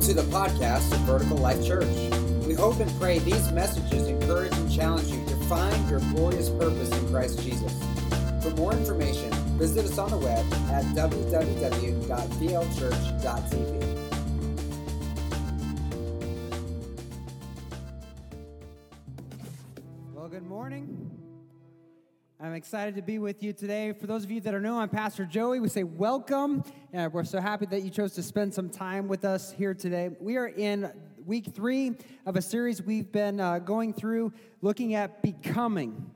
Welcome to the podcast of Vertical Life Church. We hope and pray these messages encourage and challenge you to find your glorious purpose in Christ Jesus. For more information, visit us on the web at www.vlchurch.tv. excited to be with you today. For those of you that are new, I'm Pastor Joey. We say welcome. And we're so happy that you chose to spend some time with us here today. We are in week three of a series we've been uh, going through looking at becoming.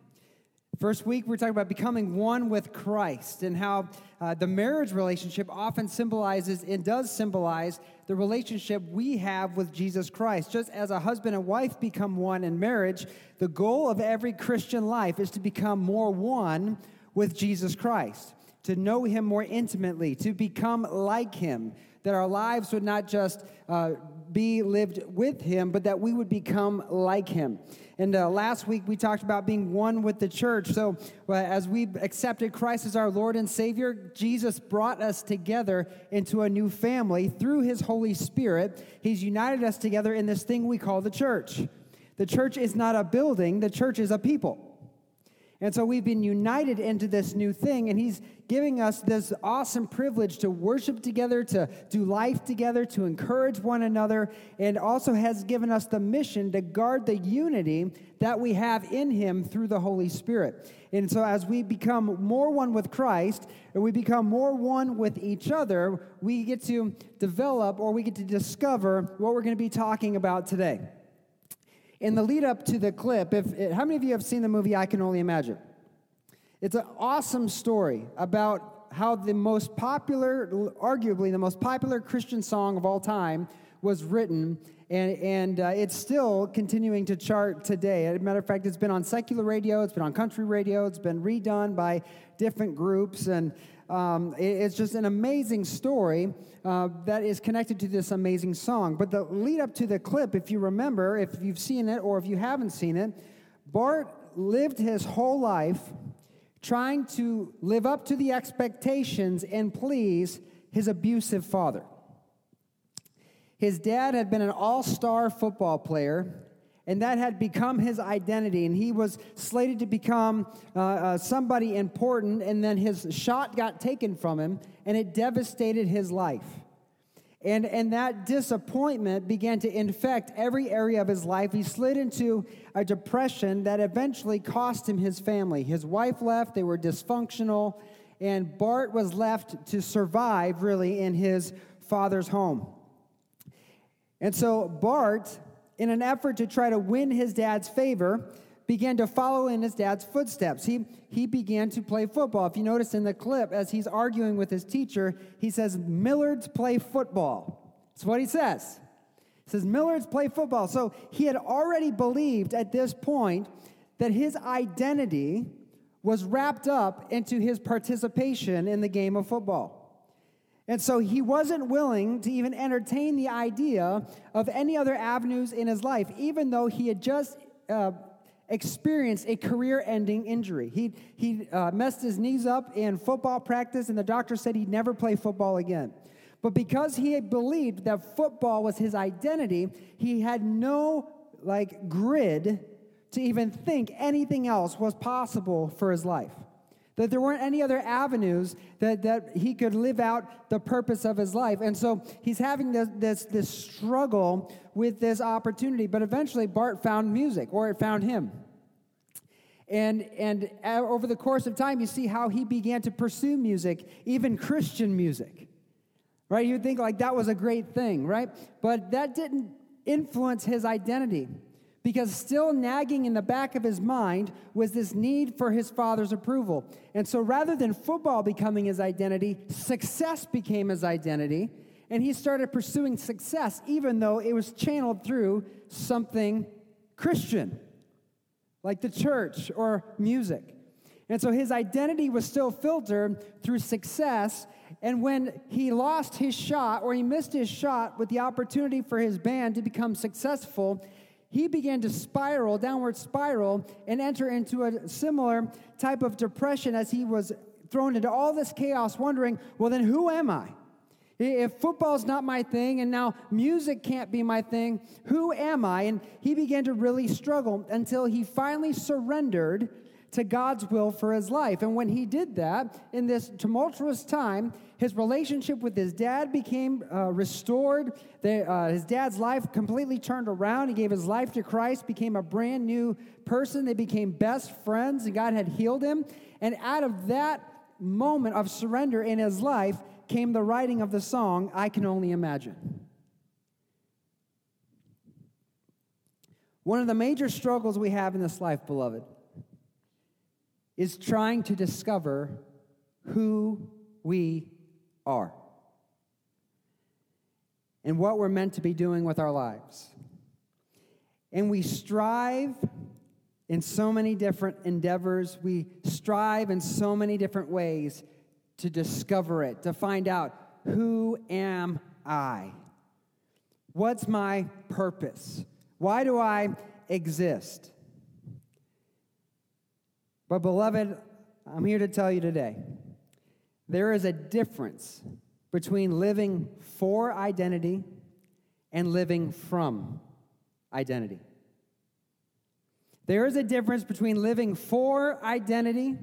First week, we are talking about becoming one with Christ and how uh, the marriage relationship often symbolizes and does symbolize the relationship we have with Jesus Christ. Just as a husband and wife become one in marriage, the goal of every Christian life is to become more one with Jesus Christ, to know him more intimately, to become like him, that our lives would not just uh, be lived with him, but that we would become like him. And uh, last week we talked about being one with the church. So uh, as we accepted Christ as our Lord and Savior, Jesus brought us together into a new family through his Holy Spirit. He's united us together in this thing we call the church. The church is not a building, the church is a people. And so we've been united into this new thing, and He's giving us this awesome privilege to worship together, to do life together, to encourage one another, and also has given us the mission to guard the unity that we have in Him through the Holy Spirit. And so as we become more one with Christ, and we become more one with each other, we get to develop or we get to discover what we're going to be talking about today in the lead up to the clip, if, how many of you have seen the movie I Can Only Imagine? It's an awesome story about how the most popular, arguably the most popular Christian song of all time was written, and, and uh, it's still continuing to chart today. As a matter of fact, it's been on secular radio, it's been on country radio, it's been redone by different groups, and um, it, it's just an amazing story uh, that is connected to this amazing song. But the lead up to the clip, if you remember, if you've seen it or if you haven't seen it, Bart lived his whole life trying to live up to the expectations and please his abusive father. His dad had been an all star football player and that had become his identity. And he was slated to become uh, uh, somebody important, and then his shot got taken from him, and it devastated his life. And, and that disappointment began to infect every area of his life. He slid into a depression that eventually cost him his family. His wife left, they were dysfunctional, and Bart was left to survive really in his father's home. And so Bart in an effort to try to win his dad's favor, began to follow in his dad's footsteps. He, he began to play football. If you notice in the clip, as he's arguing with his teacher, he says, Millards play football. That's what he says. He says, Millards play football. So he had already believed at this point that his identity was wrapped up into his participation in the game of football. And so he wasn't willing to even entertain the idea of any other avenues in his life, even though he had just uh, experienced a career ending injury. He, he uh, messed his knees up in football practice, and the doctor said he'd never play football again. But because he believed that football was his identity, he had no like grid to even think anything else was possible for his life that there weren't any other avenues that, that he could live out the purpose of his life. And so he's having this, this, this struggle with this opportunity. But eventually, Bart found music, or it found him. And, and over the course of time, you see how he began to pursue music, even Christian music. Right? You'd think like that was a great thing, right? But that didn't influence his identity because still nagging in the back of his mind was this need for his father's approval. And so rather than football becoming his identity, success became his identity. And he started pursuing success, even though it was channeled through something Christian, like the church or music. And so his identity was still filtered through success. And when he lost his shot or he missed his shot with the opportunity for his band to become successful, he began to spiral, downward spiral, and enter into a similar type of depression as he was thrown into all this chaos, wondering, well, then who am I? If football's not my thing and now music can't be my thing, who am I? And he began to really struggle until he finally surrendered to God's will for his life. And when he did that, in this tumultuous time, his relationship with his dad became uh, restored. Uh, his dad's life completely turned around. He gave his life to Christ, became a brand new person. They became best friends, and God had healed him. And out of that moment of surrender in his life came the writing of the song, I Can Only Imagine. One of the major struggles we have in this life, beloved, is trying to discover who we are and what we're meant to be doing with our lives. And we strive in so many different endeavors, we strive in so many different ways to discover it, to find out who am I? What's my purpose? Why do I exist? But, beloved, I'm here to tell you today there is a difference between living for identity and living from identity. There is a difference between living for identity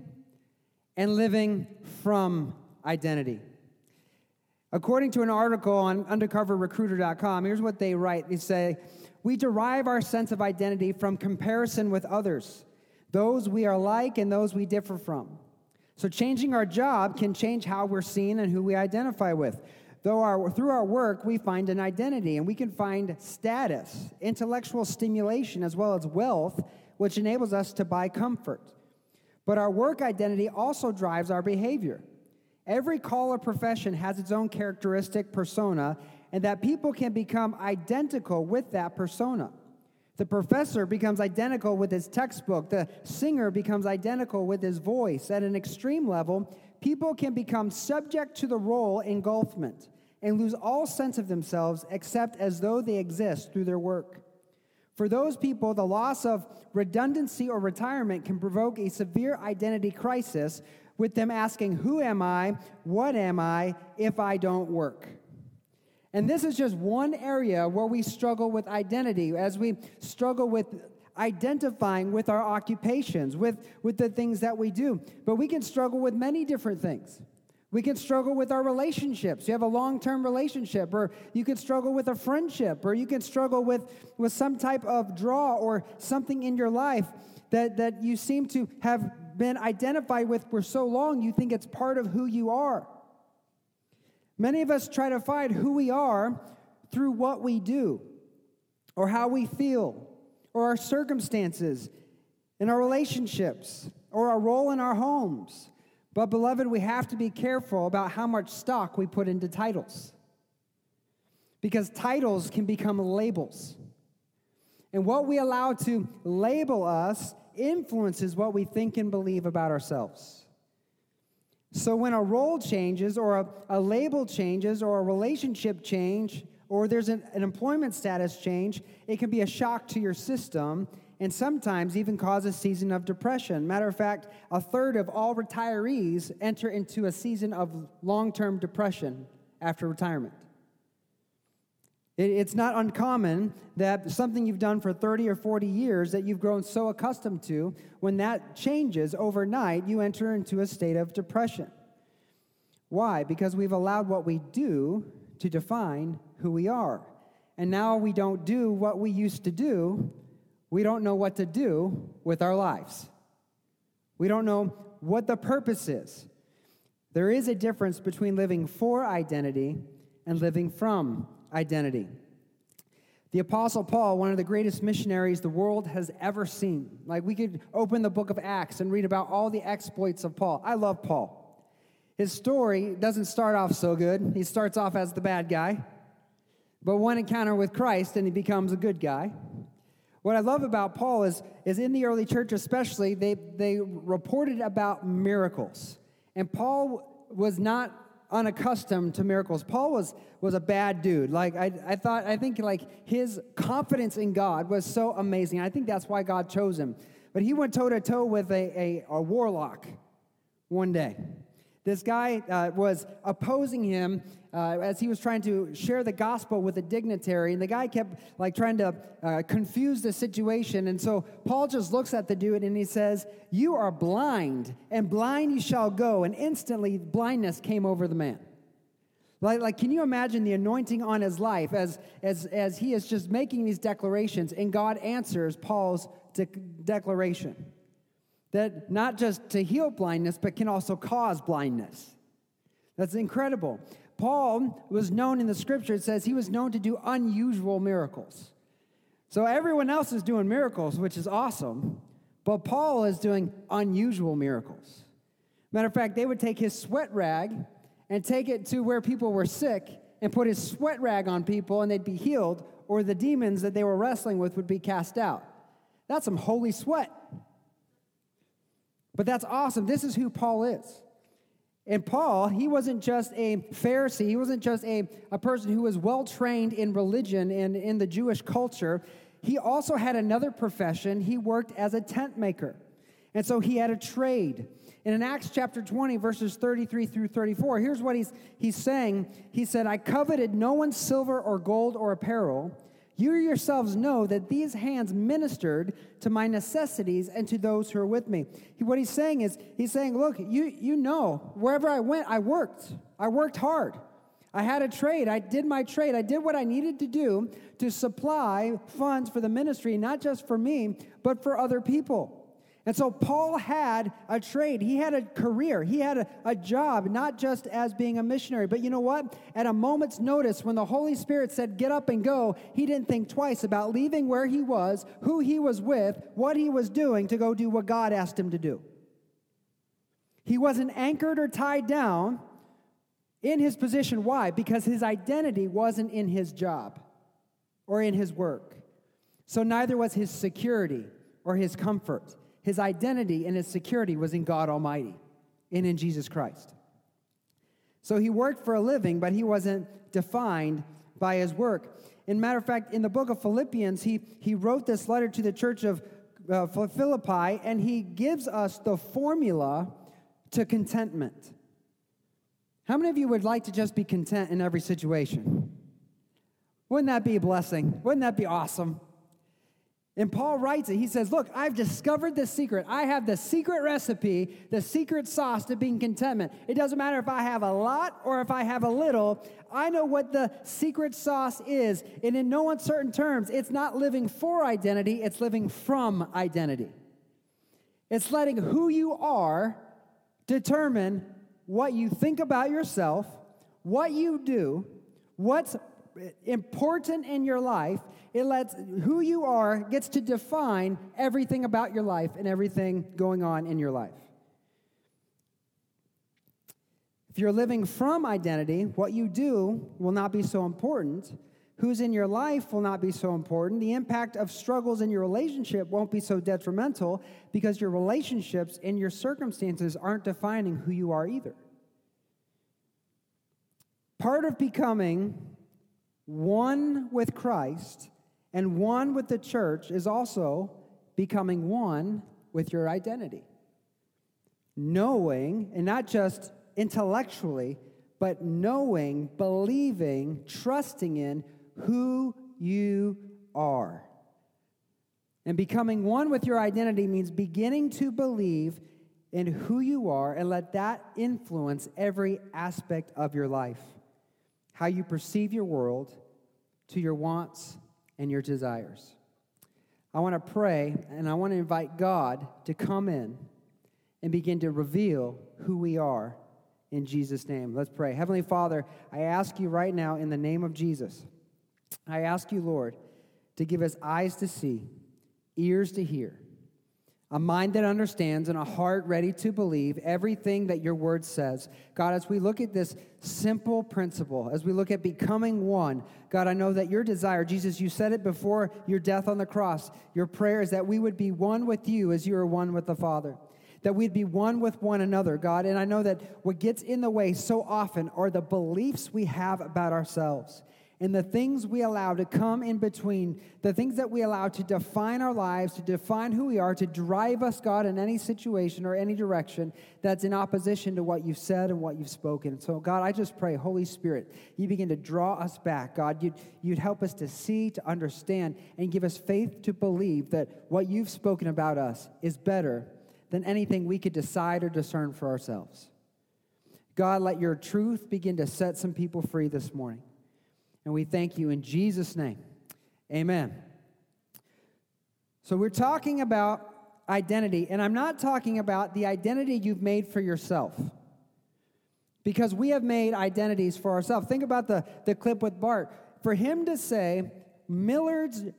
and living from identity. According to an article on undercoverrecruiter.com, here's what they write. They say, We derive our sense of identity from comparison with others, those we are like and those we differ from. So, changing our job can change how we're seen and who we identify with. Though our, through our work, we find an identity and we can find status, intellectual stimulation, as well as wealth, which enables us to buy comfort. But our work identity also drives our behavior. Every call or profession has its own characteristic persona, and that people can become identical with that persona. The professor becomes identical with his textbook. The singer becomes identical with his voice. At an extreme level, people can become subject to the role engulfment and lose all sense of themselves except as though they exist through their work. For those people, the loss of redundancy or retirement can provoke a severe identity crisis, with them asking, Who am I? What am I if I don't work? And this is just one area where we struggle with identity, as we struggle with identifying with our occupations, with, with the things that we do. But we can struggle with many different things. We can struggle with our relationships. You have a long term relationship, or you can struggle with a friendship, or you can struggle with, with some type of draw or something in your life that, that you seem to have been identified with for so long, you think it's part of who you are. Many of us try to find who we are through what we do, or how we feel, or our circumstances, in our relationships, or our role in our homes. But, beloved, we have to be careful about how much stock we put into titles. Because titles can become labels. And what we allow to label us influences what we think and believe about ourselves. So when a role changes, or a, a label changes, or a relationship change, or there's an, an employment status change, it can be a shock to your system and sometimes even cause a season of depression. Matter of fact, a third of all retirees enter into a season of long term depression after retirement. It's not uncommon that something you've done for 30 or 40 years that you've grown so accustomed to, when that changes overnight, you enter into a state of depression. Why? Because we've allowed what we do to define who we are. And now we don't do what we used to do. We don't know what to do with our lives. We don't know what the purpose is. There is a difference between living for identity and living from identity. The Apostle Paul, one of the greatest missionaries the world has ever seen. Like, we could open the book of Acts and read about all the exploits of Paul. I love Paul. His story doesn't start off so good. He starts off as the bad guy, but one encounter with Christ and he becomes a good guy. What I love about Paul is, is in the early church, especially, they, they reported about miracles. And Paul was not unaccustomed to miracles. Paul was, was a bad dude. Like, I, I thought, I think, like, his confidence in God was so amazing. I think that's why God chose him. But he went toe to toe with a, a, a warlock one day. This guy uh, was opposing him uh, as he was trying to share the gospel with a dignitary, and the guy kept like trying to uh, confuse the situation. And so Paul just looks at the dude and he says, "You are blind, and blind you shall go." And instantly, blindness came over the man. Like, like, can you imagine the anointing on his life as, as, as he is just making these declarations and God answers Paul's de- declaration? That not just to heal blindness, but can also cause blindness. That's incredible. Paul was known in the scripture, it says he was known to do unusual miracles. So everyone else is doing miracles, which is awesome, but Paul is doing unusual miracles. Matter of fact, they would take his sweat rag and take it to where people were sick and put his sweat rag on people and they'd be healed, or the demons that they were wrestling with would be cast out. That's some holy sweat. But that's awesome. This is who Paul is. And Paul, he wasn't just a Pharisee, he wasn't just a, a person who was well trained in religion and in the Jewish culture. He also had another profession. He worked as a tent maker. And so he had a trade. And in Acts chapter 20, verses 33 through 34, here's what he's, he's saying. He said, I coveted no one's silver or gold or apparel. You yourselves know that these hands ministered to my necessities and to those who are with me. What he's saying is, he's saying, Look, you, you know, wherever I went, I worked. I worked hard. I had a trade. I did my trade. I did what I needed to do to supply funds for the ministry, not just for me, but for other people. And so Paul had a trade, he had a career, he had a, a, job, not just as being a missionary. But you know what? At a moment's notice, when the Holy Spirit said, Get up and go, he didn't think twice about leaving where he was, who he was with, what he was doing to go do what God asked him to do. He wasn't anchored or tied down in his position. Why? Because his identity wasn't in his job or in his work. So neither was his security or his comfort. His identity and his security was in God Almighty and in Jesus Christ. So he worked for a living, but he wasn't defined by his work. In matter of fact, in the book of Philippians, he, he wrote this letter to the church of uh, Philippi, and he gives us the formula to contentment. How many of you would like to just be content in every situation? Wouldn't that be a blessing? Wouldn't that be awesome? And Paul writes it. He says, Look, I've discovered the secret. I have the secret recipe, the secret sauce to being contentment. It doesn't matter if I have a lot or if I have a little. I know what the secret sauce is. And in no uncertain terms, it's not living for identity, it's living from identity. It's letting who you are determine what you think about yourself, what you do, what's important in your life. It lets who you are gets to define everything about your life and everything going on in your life. If you're living from identity, what you do will not be so important. Who's in your life will not be so important. The impact of struggles in your relationship won't be so detrimental because your relationships and your circumstances aren't defining who you are either. Part of becoming one with Christ and one with the church is also becoming one with your identity. Knowing, and not just intellectually, but knowing, believing, trusting in who you are. And becoming one with your identity means beginning to believe in who you are and let that influence every aspect of your life how you perceive your world, to your wants and your desires. I want to pray and I want to invite God to come in and begin to reveal who we are in Jesus' name. Let's pray. Heavenly Father, I ask you right now in the name of Jesus, I ask you, Lord, to give us eyes to see, ears to hear a mind that understands, and a heart ready to believe everything that your word says. God, as we look at this simple principle, as we look at becoming one, God, I know that your desire, Jesus, you said it before your death on the cross. Your prayer is that we would be one with you as you are one with the Father. That we'd be one with one another, God. And I know that what gets in the way so often are the beliefs we have about ourselves. And the things we allow to come in between, the things that we allow to define our lives, to define who we are, to drive us, God, in any situation or any direction that's in opposition to what you've said and what you've spoken. So, God, I just pray, Holy Spirit, you begin to draw us back. God, you'd, you'd help us to see, to understand, and give us faith to believe that what you've spoken about us is better than anything we could decide or discern for ourselves. God, let your truth begin to set some people free this morning. And we thank you in Jesus' name. Amen. So, we're talking about identity, and I'm not talking about the identity you've made for yourself. Because we have made identities for ourselves. Think about the, the clip with Bart. For him to say, Millards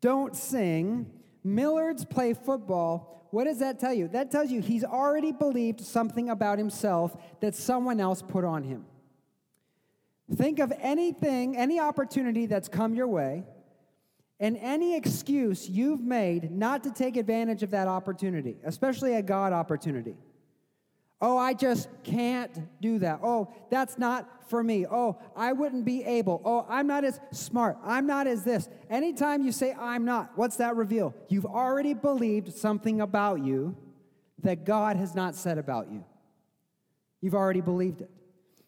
don't sing, Millards play football, what does that tell you? That tells you he's already believed something about himself that someone else put on him. Think of anything, any opportunity that's come your way, and any excuse you've made not to take advantage of that opportunity, especially a God opportunity. Oh, I just can't do that. Oh, that's not for me. Oh, I wouldn't be able. Oh, I'm not as smart. I'm not as this. Anytime you say, I'm not, what's that reveal? You've already believed something about you that God has not said about you. You've already believed it.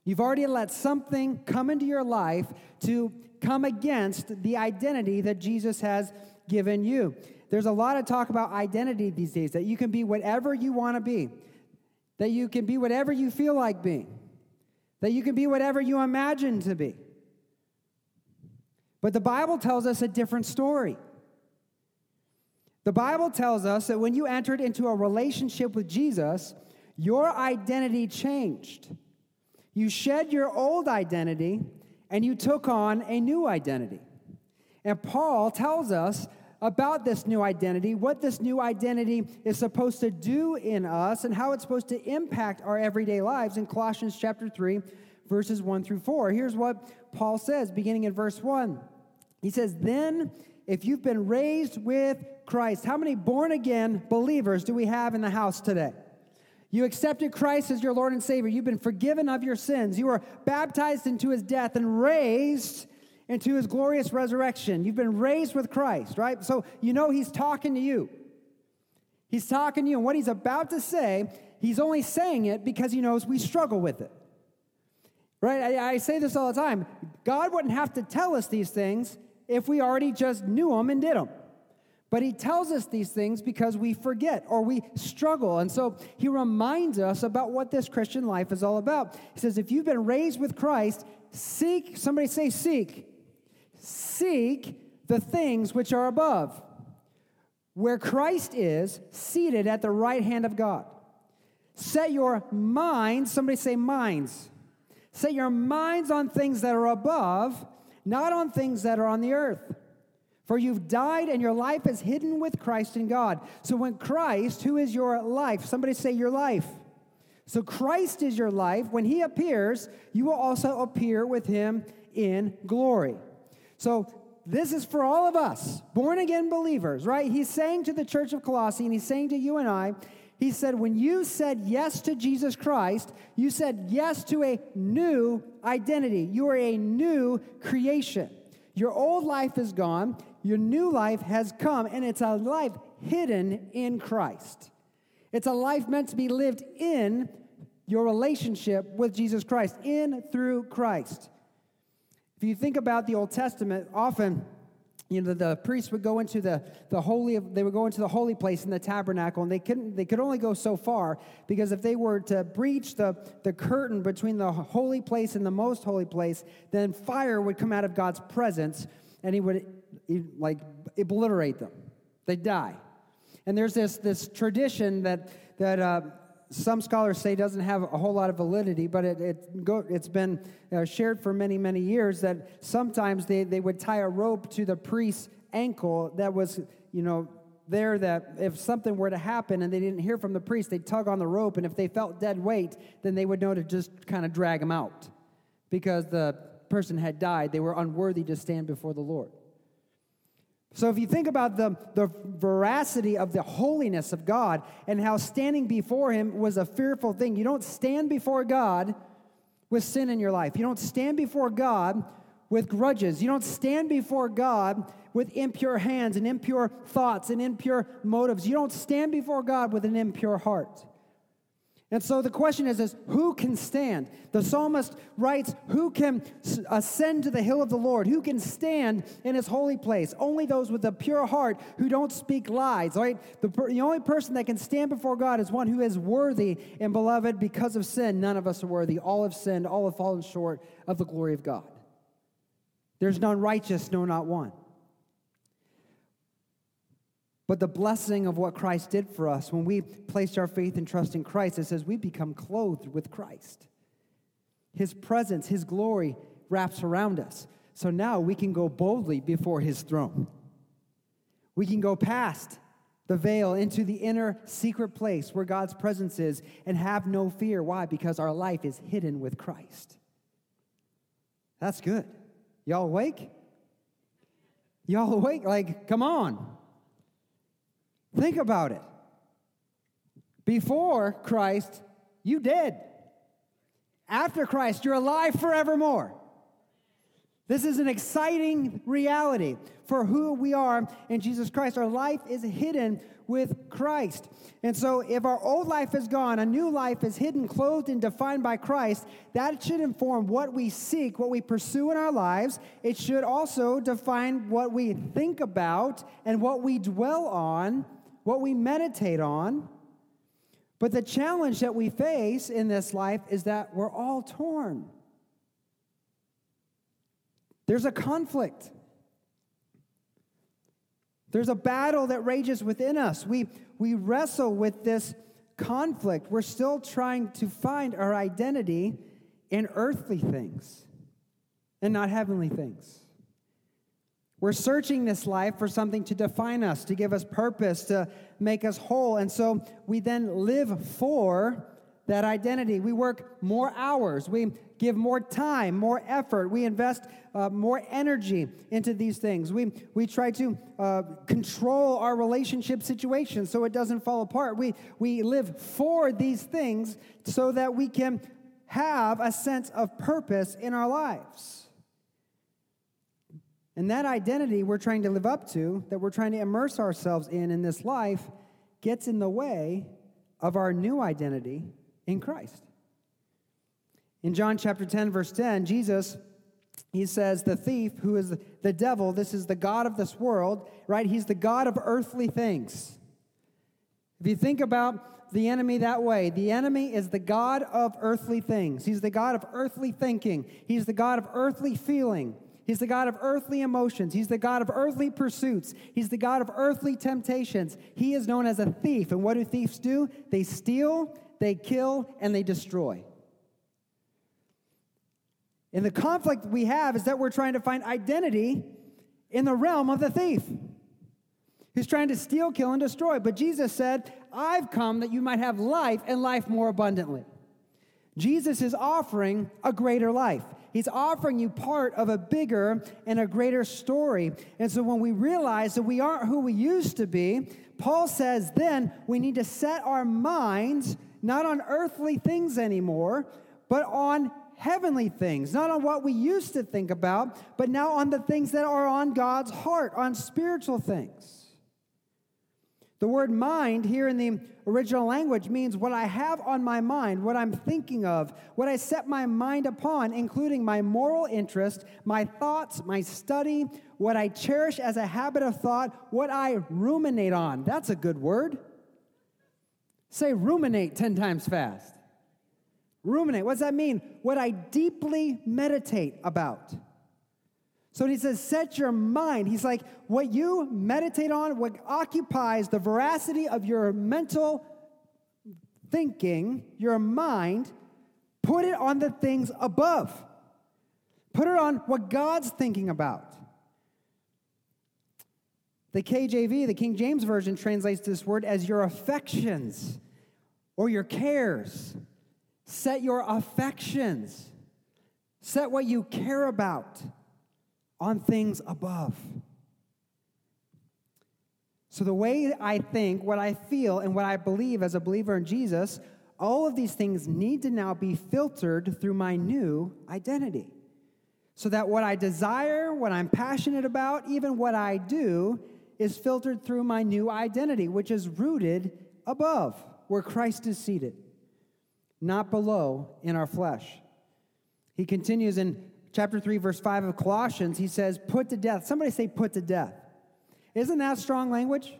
You've already let something come into your life to come against the identity that Jesus has given you. There's a lot of talk about identity these days that you can be whatever you want to be, that you can be whatever you feel like being, that you can be whatever you imagine to be. But the Bible tells us a different story. The Bible tells us that when you entered into a relationship with Jesus, your identity changed. You shed your old identity and you took on a new identity. And Paul tells us about this new identity, what this new identity is supposed to do in us, and how it's supposed to impact our everyday lives in Colossians chapter 3, verses 1 through 4. Here's what Paul says, beginning in verse 1. He says, Then, if you've been raised with Christ, how many born again believers do we have in the house today? You accepted Christ as your Lord and Savior. You've been forgiven of your sins. You were baptized into his death and raised into his glorious resurrection. You've been raised with Christ, right? So you know he's talking to you. He's talking to you. And what he's about to say, he's only saying it because he knows we struggle with it. Right? I, I say this all the time. God wouldn't have to tell us these things if we already just knew them and did them. But he tells us these things because we forget or we struggle. And so he reminds us about what this Christian life is all about. He says, if you've been raised with Christ, seek, somebody say, seek. Seek the things which are above, where Christ is seated at the right hand of God. Set your minds, somebody say, minds. Set your minds on things that are above, not on things that are on the earth. For you've died and your life is hidden with Christ in God. So when Christ, who is your life, somebody say your life. So Christ is your life. When he appears, you will also appear with him in glory. So this is for all of us, born again believers, right? He's saying to the church of Colossae, and he's saying to you and I, he said, when you said yes to Jesus Christ, you said yes to a new identity. You are a new creation. Your old life is gone, your new life has come, and it's a life hidden in Christ. It's a life meant to be lived in your relationship with Jesus Christ, in through Christ. If you think about the Old Testament, often you know the priests would go into the, the holy they would go into the holy place in the tabernacle and they couldn't they could only go so far because if they were to breach the, the curtain between the holy place and the most holy place then fire would come out of god's presence and he would like obliterate them. They die. And there's this, this tradition that, that uh, some scholars say doesn't have a whole lot of validity, but it, it go, it's been uh, shared for many, many years that sometimes they, they would tie a rope to the priest's ankle that was, you know, there that if something were to happen and they didn't hear from the priest, they'd tug on the rope, and if they felt dead weight, then they would know to just kind of drag him out because the person had died. They were unworthy to stand before the Lord. So, if you think about the, the veracity of the holiness of God and how standing before Him was a fearful thing, you don't stand before God with sin in your life. You don't stand before God with grudges. You don't stand before God with impure hands and impure thoughts and impure motives. You don't stand before God with an impure heart. And so the question is, is who can stand? The psalmist writes, Who can ascend to the hill of the Lord? Who can stand in his holy place? Only those with a pure heart who don't speak lies, right? The, the only person that can stand before God is one who is worthy and beloved because of sin. None of us are worthy. All have sinned, all have fallen short of the glory of God. There's none righteous, no, not one. But the blessing of what Christ did for us, when we placed our faith and trust in Christ, it says we become clothed with Christ. His presence, His glory wraps around us. So now we can go boldly before His throne. We can go past the veil into the inner secret place where God's presence is and have no fear. Why? Because our life is hidden with Christ. That's good. Y'all awake? Y'all awake? Like, come on. Think about it. Before Christ, you dead. After Christ, you're alive forevermore. This is an exciting reality for who we are in Jesus Christ. Our life is hidden with Christ. And so, if our old life is gone, a new life is hidden, clothed, and defined by Christ, that should inform what we seek, what we pursue in our lives. It should also define what we think about and what we dwell on, what we meditate on. But the challenge that we face in this life is that we're all torn. There's a conflict. There's a battle that rages within us. We, we wrestle with this conflict. We're still trying to find our identity in earthly things and not heavenly things. We're searching this life for something to define us, to give us purpose, to make us whole. And so we then live for that identity. We work more hours. We give more time, more effort. We invest uh, more energy into these things. We, we try to uh, control our relationship situation so it doesn't fall apart. We, we live for these things so that we can have a sense of purpose in our lives. And that identity we're trying to live up to, that we're trying to immerse ourselves in in this life, gets in the way of our new identity in Christ. In John chapter 10, verse 10, Jesus, he says, the thief, who is the devil, this is the God of this world, right? He's the God of earthly things. If you think about the enemy that way, the enemy is the God of earthly things. He's the God of earthly thinking, he's the God of earthly feeling. He's the God of earthly emotions. He's the God of earthly pursuits. He's the God of earthly temptations. He is known as a thief. And what do thieves do? They steal, they kill, and they destroy. And the conflict we have is that we're trying to find identity in the realm of the thief. He's trying to steal, kill, and destroy. But Jesus said, I've come that you might have life and life more abundantly. Jesus is offering a greater life. He's offering you part of a bigger and a greater story. And so when we realize that we aren't who we used to be, Paul says then we need to set our minds not on earthly things anymore, but on heavenly things, not on what we used to think about, but now on the things that are on God's heart, on spiritual things. The word mind here in the original language means what I have on my mind, what I'm thinking of, what I set my mind upon, including my moral interest, my thoughts, my study, what I cherish as a habit of thought, what I ruminate on. That's a good word. Say ruminate 10 times fast. Ruminate. What does that mean? What I deeply meditate about. So he says, set your mind. He's like, what you meditate on, what occupies the veracity of your mental thinking, your mind, put it on the things above. Put it on what God's thinking about. The KJV, the King James Version, translates this word as your affections or your cares. Set your affections. Set what you care about on things above. So, the way I think, what I feel, and what I believe as a believer in Jesus, all of these things need to now be filtered through my new identity. so that what I desire, what I'm passionate about, even what I do, is filtered through my new identity, which is rooted above, where Christ is seated, not below in our flesh. He continues in chapter 3, verse 5 of Colossians. He says, Put to death. Somebody say, Put to death. Isn't that strong language?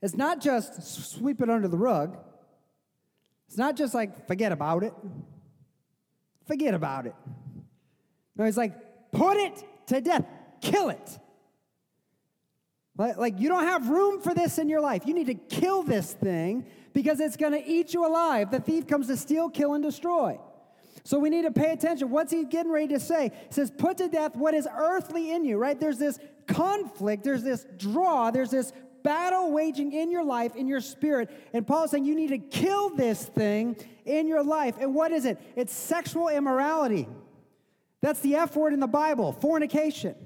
It's not just sweep it under the rug. It's not just like forget about it. Forget about it. No, he's like, put it to death, kill it. Like, you don't have room for this in your life. You need to kill this thing because it's going to eat you alive. The thief comes to steal, kill, and destroy. So we need to pay attention. What's he getting ready to say? He says, Put to death what is earthly in you, right? There's this conflict, there's this draw, there's this battle waging in your life, in your spirit. And Paul is saying you need to kill this thing in your life. And what is it? It's sexual immorality. That's the F word in the Bible, fornication.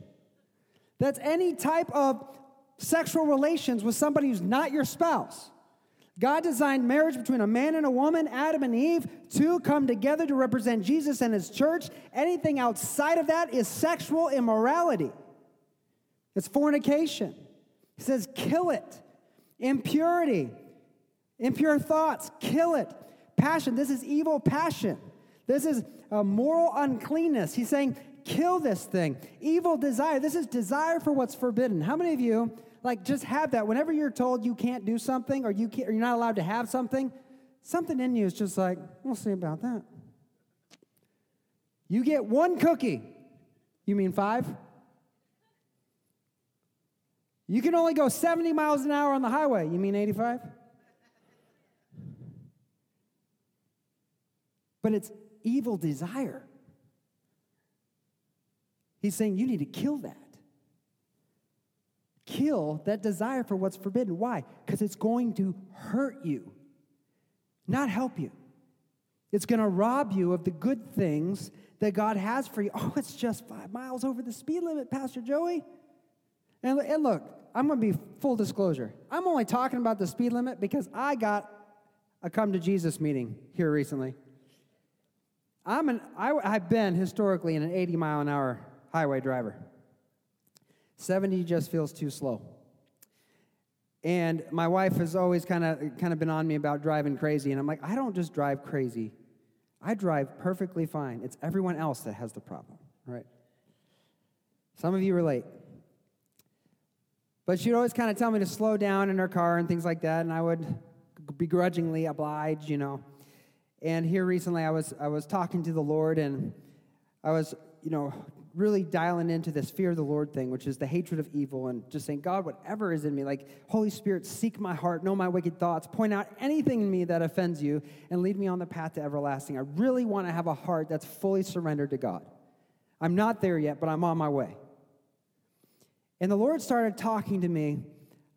That's any type of sexual relations with somebody who's not your spouse. God designed marriage between a man and a woman, Adam and Eve, to come together to represent Jesus and his church. Anything outside of that is sexual immorality. It's fornication. He says, kill it. Impurity, impure thoughts, kill it. Passion, this is evil passion. This is a moral uncleanness. He's saying, kill this thing. Evil desire, this is desire for what's forbidden. How many of you, like, just have that? Whenever you're told you can't do something or, you can't, or you're not allowed to have something, something in you is just like, we'll see about that. You get one cookie. You mean five? You can only go 70 miles an hour on the highway. You mean 85? But it's evil desire. He's saying you need to kill that. Kill that desire for what's forbidden. Why? Because it's going to hurt you, not help you. It's going to rob you of the good things that God has for you. Oh, it's just five miles over the speed limit, Pastor Joey. And, and look, I'm going to be full disclosure. I'm only talking about the speed limit because I got a come to Jesus meeting here recently. I'm an, I, I've been historically an 80 mile an hour highway driver. 70 just feels too slow. And my wife has always kind of kind of been on me about driving crazy, and I'm like, I don't just drive crazy. I drive perfectly fine. It's everyone else that has the problem, right? Some of you relate. But she'd always kind of tell me to slow down in her car and things like that, and I would begrudgingly oblige, you know. And here recently, I was I was talking to the Lord, and I was, you know, really dialing into this fear of the Lord thing, which is the hatred of evil, and just saying, God, whatever is in me, like Holy Spirit, seek my heart, know my wicked thoughts, point out anything in me that offends you, and lead me on the path to everlasting. I really want to have a heart that's fully surrendered to God. I'm not there yet, but I'm on my way. And the Lord started talking to me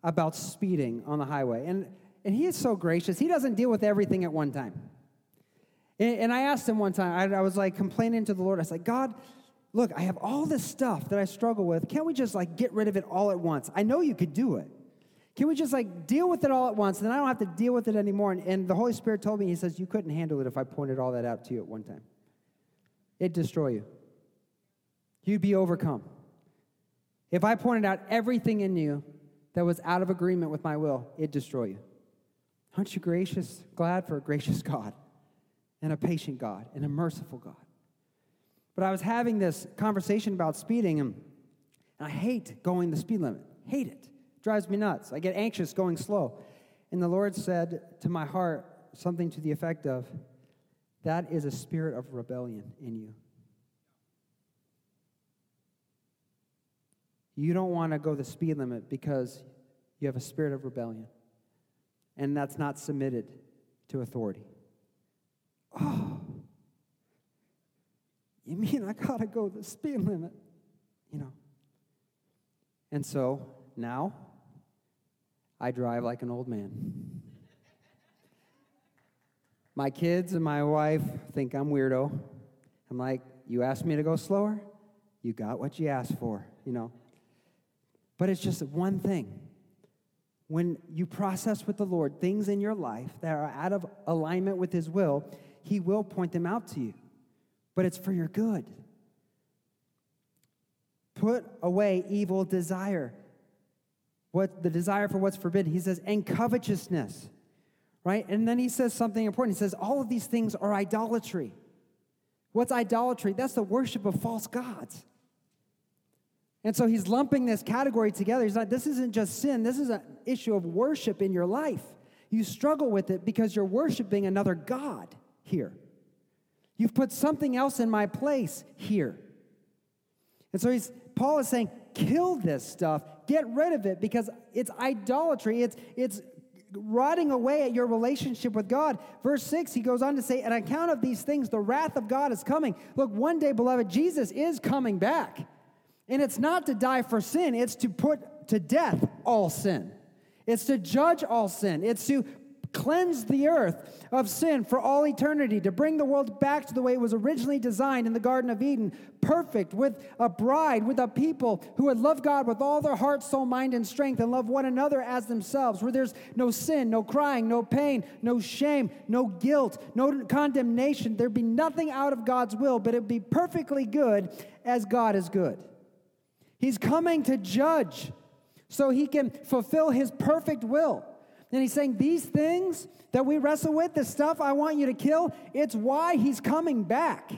about speeding on the highway. And, and He is so gracious. He doesn't deal with everything at one time. And, I asked Him one time, I, I was like complaining to the Lord. I said, God, look, I have all this stuff that I struggle with. Can't we just like get rid of it all at once? I know you could do it. Can we just like deal with it all at once? And I don't have to deal with it anymore. And, and the Holy Spirit told me, He says, You couldn't handle it if I pointed all that out to you at one time. It'd destroy you. You'd be overcome. If I pointed out everything in you that was out of agreement with my will, it'd destroy you. Aren't you gracious, glad for a gracious God and a patient God and a merciful God? But I was having this conversation about speeding, and, and I hate going the speed limit. Hate it. Drives me nuts. I get anxious going slow. And the Lord said to my heart something to the effect of, That is a spirit of rebellion in you. You don't want to go the speed limit because you have a spirit of rebellion. And that's not submitted to authority. Oh, you mean I got to go the speed limit? You know. And so now I drive like an old man. My kids and my wife think I'm weirdo. I'm like, you asked me to go slower? You got what you asked for, you know. But it's just one thing. When you process with the Lord things in your life that are out of alignment with His will, He will point them out to you. But it's for your good. Put away evil desire. What the desire for what's forbidden. He says, and covetousness. Right? And then he says something important. He says, all of these things are idolatry. What's idolatry? That's the worship of false gods. And so he's lumping this category together. He's like, this isn't just sin, this is an issue of worship in your life. You struggle with it because you're worshiping another God here. You've put something else in my place here. And so he's, Paul is saying, kill this stuff, get rid of it because it's idolatry. It's, it's rotting away at your relationship with God. Verse 6, he goes on to say, and On account of these things, the wrath of God is coming. Look, one day, beloved, Jesus is coming back. And it's not to die for sin, it's to put to death all sin. It's to judge all sin. It's to cleanse the earth of sin for all eternity, to bring the world back to the way it was originally designed in the Garden of Eden, perfect, with a bride, with a people who would love God with all their heart, soul, mind, and strength, and love one another as themselves, where there's no sin, no crying, no pain, no shame, no guilt, no condemnation. There'd be nothing out of God's will, but it'd be perfectly good as God is good. He's coming to judge so he can fulfill his perfect will. And he's saying, These things that we wrestle with, the stuff I want you to kill, it's why he's coming back.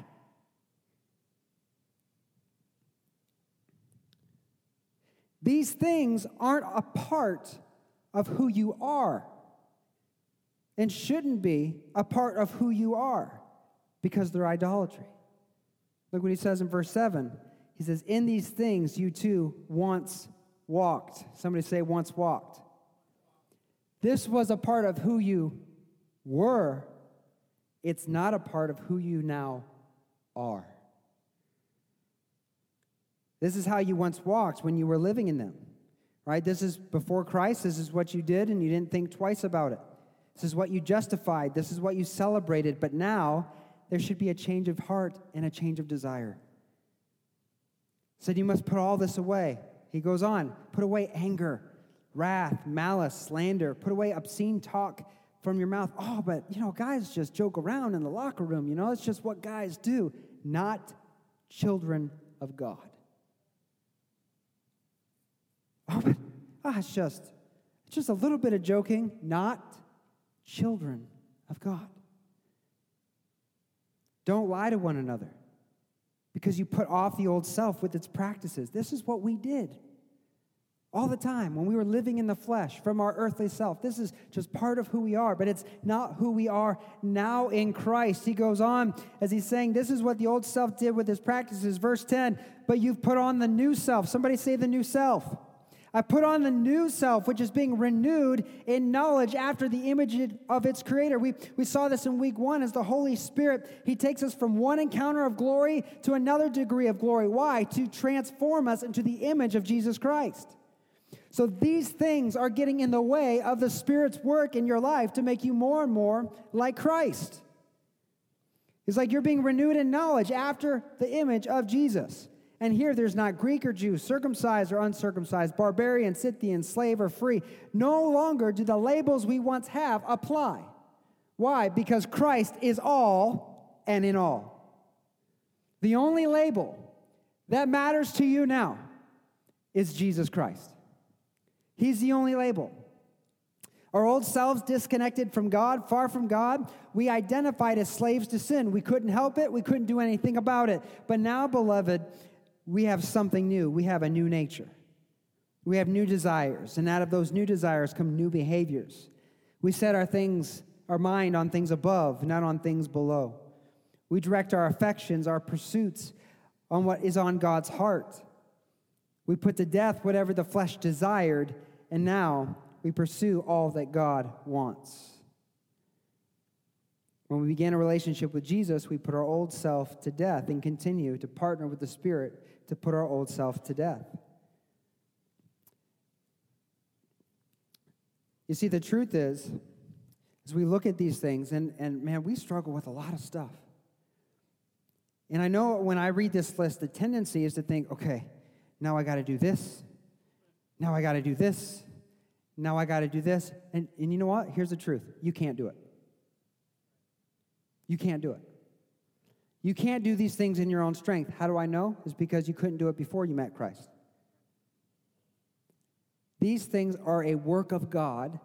These things aren't a part of who you are and shouldn't be a part of who you are because they're idolatry. Look what he says in verse 7. He says, In these things you too once walked. Somebody say, once walked. This was a part of who you were, it's not a part of who you now are. This is how you once walked when you were living in them, right? This is before Christ. This is what you did, and you didn't think twice about it. This is what you justified. This is what you celebrated. But now there should be a change of heart and a change of desire. Said you must put all this away. He goes on, put away anger, wrath, malice, slander, put away obscene talk from your mouth. Oh, but you know, guys just joke around in the locker room, you know, it's just what guys do, not children of God. Oh, but ah, it's just it's just a little bit of joking, not children of God. Don't lie to one another because you put off the old self with its practices. This is what we did all the time when we were living in the flesh from our earthly self. This is just part of who we are, but it's not who we are now in Christ. He goes on as he's saying, This is what the old self did with his practices. Verse 10, but you've put on the new self. Somebody say the new self. I put on the new self, which is being renewed in knowledge after the image of its creator. We, we saw this in week one as the Holy Spirit, He takes us from one encounter of glory to another degree of glory. Why? To transform us into the image of Jesus Christ. So these things are getting in the way of the Spirit's work in your life to make you more and more like Christ. It's like you're being renewed in knowledge after the image of Jesus. And here there's not Greek or Jew, circumcised or uncircumcised, barbarian, Scythian, slave or free. No longer do the labels we once have apply. Why? Because Christ is all and in all. The only label that matters to you now is Jesus Christ. He's the only label. Our old selves disconnected from God, far from God, we identified as slaves to sin. We couldn't help it, we couldn't do anything about it. But now, beloved, we have something new. We have a new nature. We have new desires, and out of those new desires come new behaviors. We set our things, our mind on things above, not on things below. We direct our affections, our pursuits on what is on God's heart. We put to death whatever the flesh desired, and now we pursue all that God wants. When we begin a relationship with Jesus, we put our old self to death and continue to partner with the Spirit to put our old self to death. You see, the truth is, as we look at these things, and, and man, we struggle with a lot of stuff. And I know when I read this list, the tendency is to think, okay, now I got to do this. Now I got to do this. Now I got to do this. And, and you know what? Here's the truth you can't do it. You can't do it. You can't do these things in your own strength. How do I know? It's because you couldn't do it before you met Christ. These things are a work of God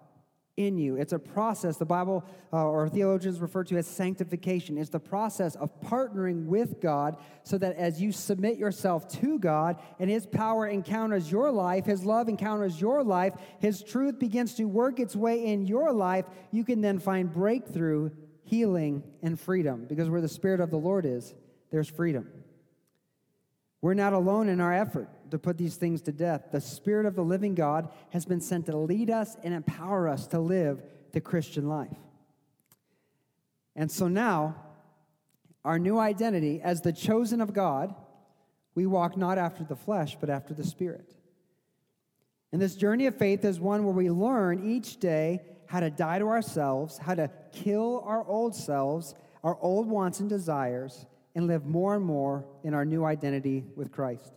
in you. It's a process the Bible uh, or theologians refer to as sanctification. It's the process of partnering with God so that as you submit yourself to God and His power encounters your life, His love encounters your life, His truth begins to work its way in your life, you can then find breakthrough healing, and freedom. Because where the Spirit of the Lord is, there's freedom. We're not alone in our effort to put these things to death. The Spirit of the living God has been sent to lead us and empower us to live the Christian life. And so now, our new identity as the chosen of God, we walk not after the flesh, but after the Spirit. And this journey of faith is one where we learn each day how to die to ourselves, how to kill our old selves, our old wants and desires, and live more and more in our new identity with Christ.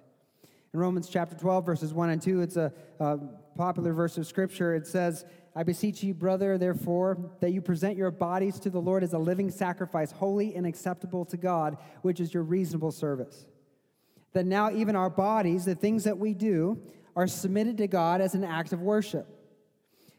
In Romans chapter 12, verses 1 and 2, it's a, a popular verse of scripture. It says, I beseech you, brother, therefore, that you present your bodies to the Lord as a living sacrifice, holy and acceptable to God, which is your reasonable service. That now even our bodies, the things that we do, are submitted to God as an act of worship.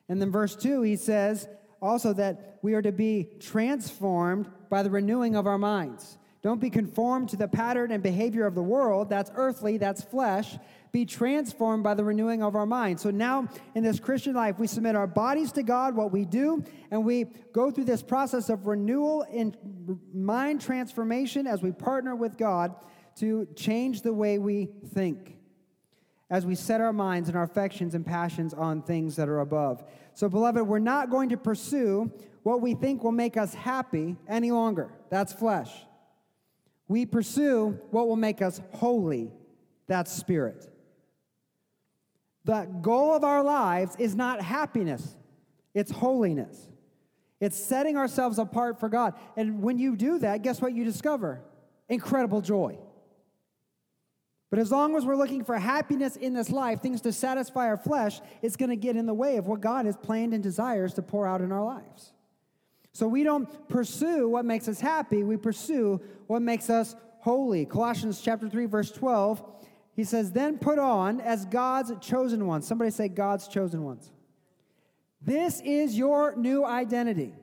And then verse 2, he says also that we are to be transformed by the renewing of our minds. Don't be conformed to the pattern and behavior of the world. That's earthly, that's flesh. Be transformed by the renewing of our mind. So now in this Christian life, we submit our bodies to God, what we do, and we go through this process of renewal and mind transformation as we partner with God to change the way we think as we set our minds and our affections and passions on things that are above. So, beloved, we're not going to pursue what we think will make us happy any longer. That's flesh. We pursue what will make us holy, that spirit. The goal of our lives is not happiness, it's holiness. It's setting ourselves apart for God. And when you do that, guess what you discover? Incredible joy. But as long as we're looking for happiness in this life, things to satisfy our flesh, it's going to get in the way of what God has planned and desires to pour out in our lives. So we don't pursue what makes us happy, we pursue what makes us holy. Colossians chapter 3 verse 12, he says, "Then put on as God's chosen ones." Somebody say God's chosen ones. This is your new identity.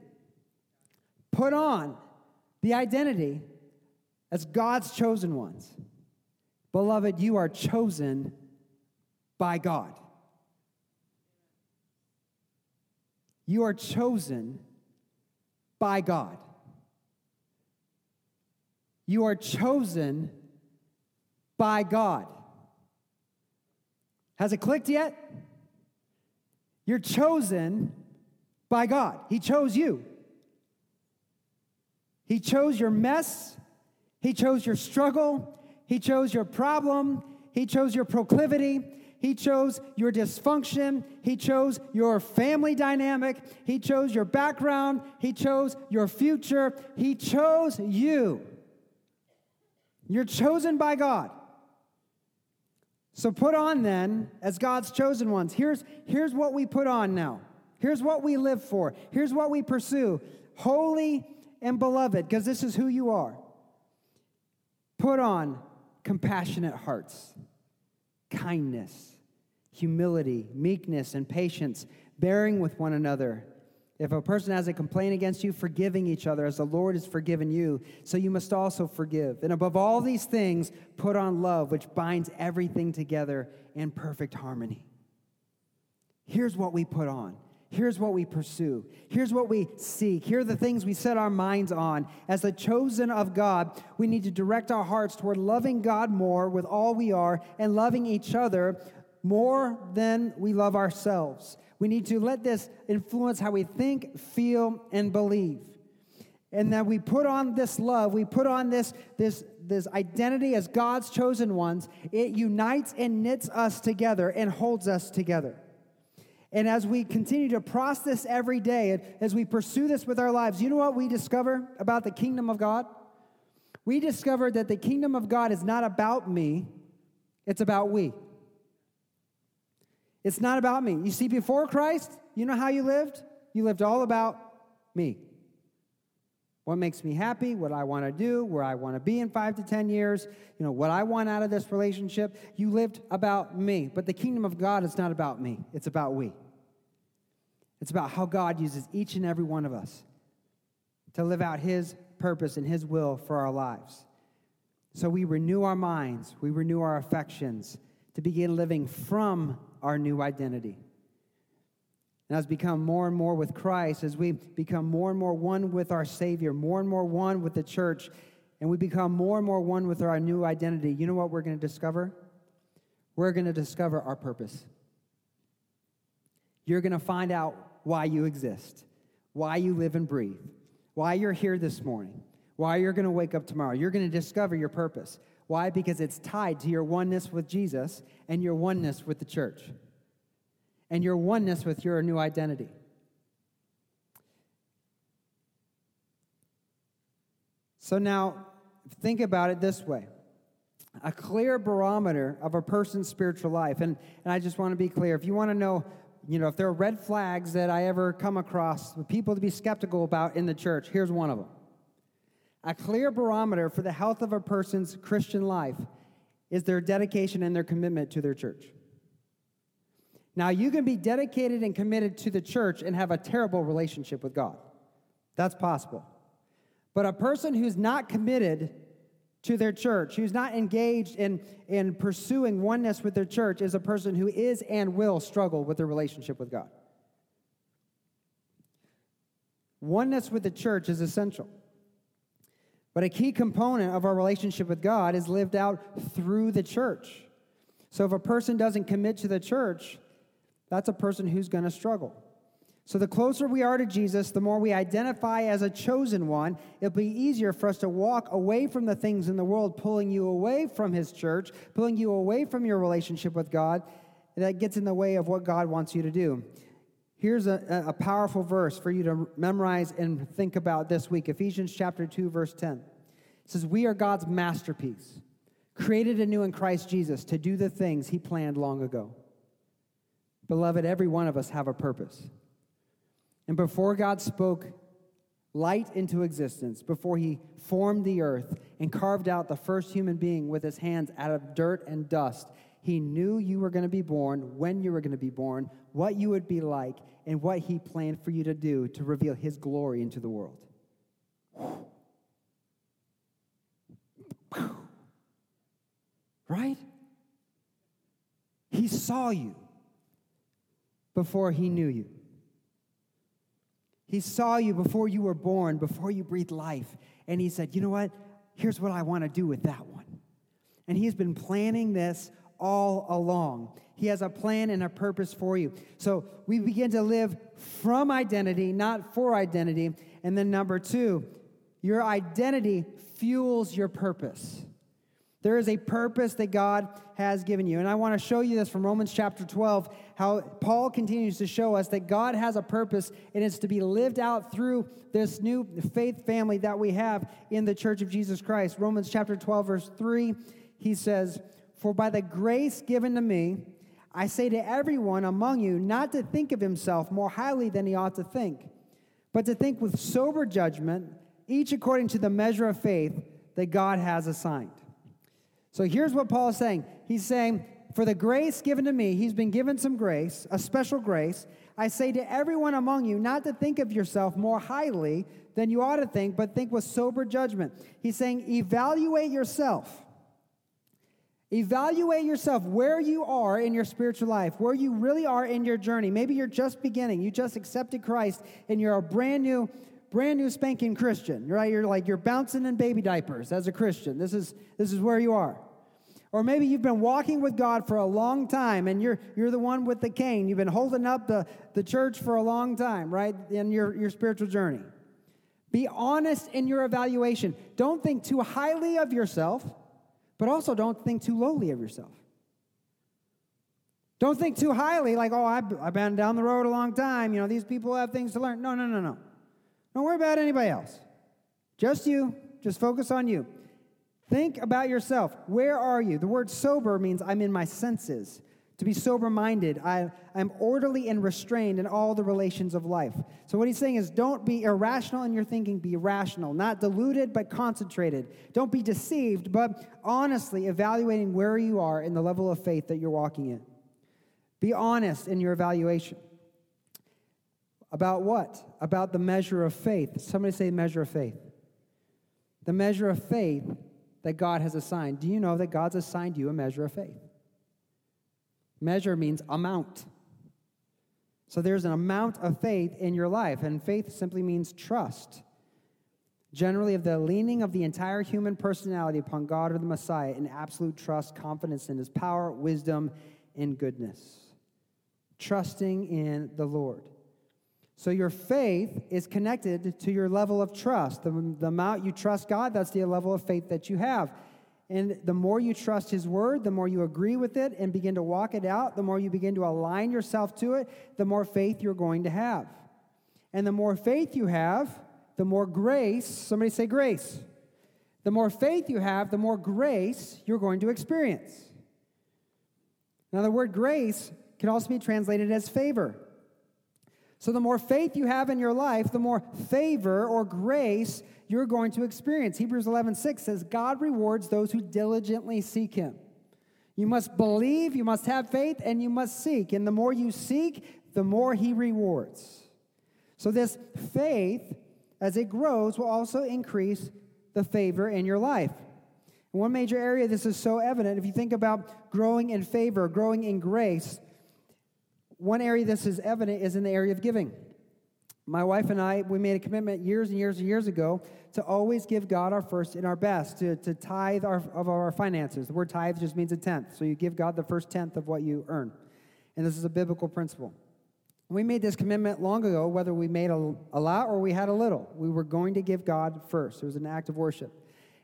Put on the identity as God's chosen ones. Beloved, you are chosen by God. You are chosen by God. You are chosen by God. Has it clicked yet? You're chosen by God. He chose you. He chose your mess. He chose your struggle. He chose your problem. He chose your proclivity. He chose your dysfunction. He chose your family dynamic. He chose your background. He chose your future. He chose you. You're chosen by God. So put on then, as God's chosen ones, here's, here's what we put on now. Here's what we live for. Here's what we pursue holy and beloved, because this is who you are. Put on compassionate hearts, kindness, humility, meekness, and patience, bearing with one another. If a person has a complaint against you, forgiving each other as the Lord has forgiven you, so you must also forgive. And above all these things, put on love, which binds everything together in perfect harmony. Here's what we put on Here's what we pursue. Here's what we seek. Here are the things we set our minds on. As the chosen of God, we need to direct our hearts toward loving God more with all we are and loving each other more than we love ourselves. We need to let this influence how we think, feel, and believe. And that we put on this love, we put on this, this, this identity as God's chosen ones. It unites and knits us together and holds us together. And as we continue to process every day, as we pursue this with our lives, you know what we discover about the kingdom of God? We discover that the kingdom of God is not about me, it's about we. It's not about me. You see, before Christ, you know how you lived? You lived all about me. What makes me happy, what I want to do, where I want to be in five to 10 years, you know, what I want out of this relationship. You lived about me. But the kingdom of God is not about me, it's about we. It's about how God uses each and every one of us to live out His purpose and His will for our lives. So we renew our minds, we renew our affections to begin living from our new identity. And as we become more and more with Christ, as we become more and more one with our Savior, more and more one with the church, and we become more and more one with our new identity, you know what we're going to discover? We're going to discover our purpose. You're going to find out why you exist, why you live and breathe, why you're here this morning, why you're going to wake up tomorrow. You're going to discover your purpose. Why? Because it's tied to your oneness with Jesus and your oneness with the church and your oneness with your new identity. So now, think about it this way a clear barometer of a person's spiritual life. And, and I just want to be clear if you want to know, you know, if there are red flags that I ever come across, people to be skeptical about in the church, here's one of them. A clear barometer for the health of a person's Christian life is their dedication and their commitment to their church. Now, you can be dedicated and committed to the church and have a terrible relationship with God. That's possible. But a person who's not committed to their church, who's not engaged in, in pursuing oneness with their church, is a person who is and will struggle with their relationship with God. Oneness with the church is essential. But a key component of our relationship with God is lived out through the church. So if a person doesn't commit to the church, that's a person who's going to struggle. So, the closer we are to Jesus, the more we identify as a chosen one, it'll be easier for us to walk away from the things in the world, pulling you away from His church, pulling you away from your relationship with God. That gets in the way of what God wants you to do. Here's a, a powerful verse for you to memorize and think about this week Ephesians chapter 2, verse 10. It says, We are God's masterpiece, created anew in Christ Jesus to do the things He planned long ago. Beloved, every one of us have a purpose. And before God spoke light into existence, before he formed the earth and carved out the first human being with his hands out of dirt and dust, he knew you were going to be born, when you were going to be born, what you would be like, and what he planned for you to do to reveal his glory into the world. Right? He saw you before he knew you. He saw you before you were born, before you breathed life. And he said, You know what? Here's what I want to do with that one. And he's been planning this all along. He has a plan and a purpose for you. So we begin to live from identity, not for identity. And then, number two, your identity fuels your purpose. There is a purpose that God has given you. And I want to show you this from Romans chapter 12, how Paul continues to show us that God has a purpose and it's to be lived out through this new faith family that we have in the church of Jesus Christ. Romans chapter 12, verse 3, he says, For by the grace given to me, I say to everyone among you not to think of himself more highly than he ought to think, but to think with sober judgment, each according to the measure of faith that God has assigned. So here's what Paul is saying. He's saying, For the grace given to me, he's been given some grace, a special grace. I say to everyone among you not to think of yourself more highly than you ought to think, but think with sober judgment. He's saying, Evaluate yourself. Evaluate yourself where you are in your spiritual life, where you really are in your journey. Maybe you're just beginning. You just accepted Christ and you're a brand new brand new spanking Christian, right? You're like you're bouncing in baby diapers as a Christian. This is this is where you are. Or maybe you've been walking with God for a long time and you're you're the one with the cane. You've been holding up the, the church for a long time, right? In your, your spiritual journey. Be honest in your evaluation. Don't think too highly of yourself, but also don't think too lowly of yourself. Don't think too highly, like, oh, I've, been down the road a long time. You know, these people have things to learn. No, no, no, no. Don't worry about anybody else. Just you. Just focus on you. Think about yourself. Where are you? The word sober means I'm in my senses. To be sober minded. I'm orderly and restrained in all the relations of life. So, what he's saying is don't be irrational in your thinking, be rational, not deluded, but concentrated. Don't be deceived, but honestly evaluating where you are in the level of faith that you're walking in. Be honest in your evaluation. About what? About the measure of faith. Somebody say measure of faith. The measure of faith that God has assigned. Do you know that God's assigned you a measure of faith? Measure means amount. So there's an amount of faith in your life, and faith simply means trust. Generally, of the leaning of the entire human personality upon God or the Messiah in absolute trust, confidence in his power, wisdom, and goodness. Trusting in the Lord. So your faith is connected to your level of trust. The, the amount you trust God, that's the level of faith that you have. And the more you trust His word, the more you agree with it and begin to walk it out, the more you begin to align yourself to it, the more faith you're going to have. And the more faith you have, the more grace, somebody say grace. The more faith you have, the more grace you're going to experience. Now, the word grace can also be translated as favor. So, the more faith you have in your life, the more favor or grace you're going to experience. Hebrews 11 6 says, God rewards those who diligently seek him. You must believe, you must have faith, and you must seek. And the more you seek, the more he rewards. So, this faith, as it grows, will also increase the favor in your life. one major area this is so evident, if you think about growing in favor, growing in grace, one area this is evident is in the area of giving. My wife and I, we made a commitment years and years and years ago to always give God our first and our best, to, to tithe our, of our finances. The word tithe just means a tenth. So you give God the first tenth of what you earn. And this is a biblical principle. We made this commitment long ago, whether we made a, a lot or we had a little. We were going to give God first. It was an act of worship.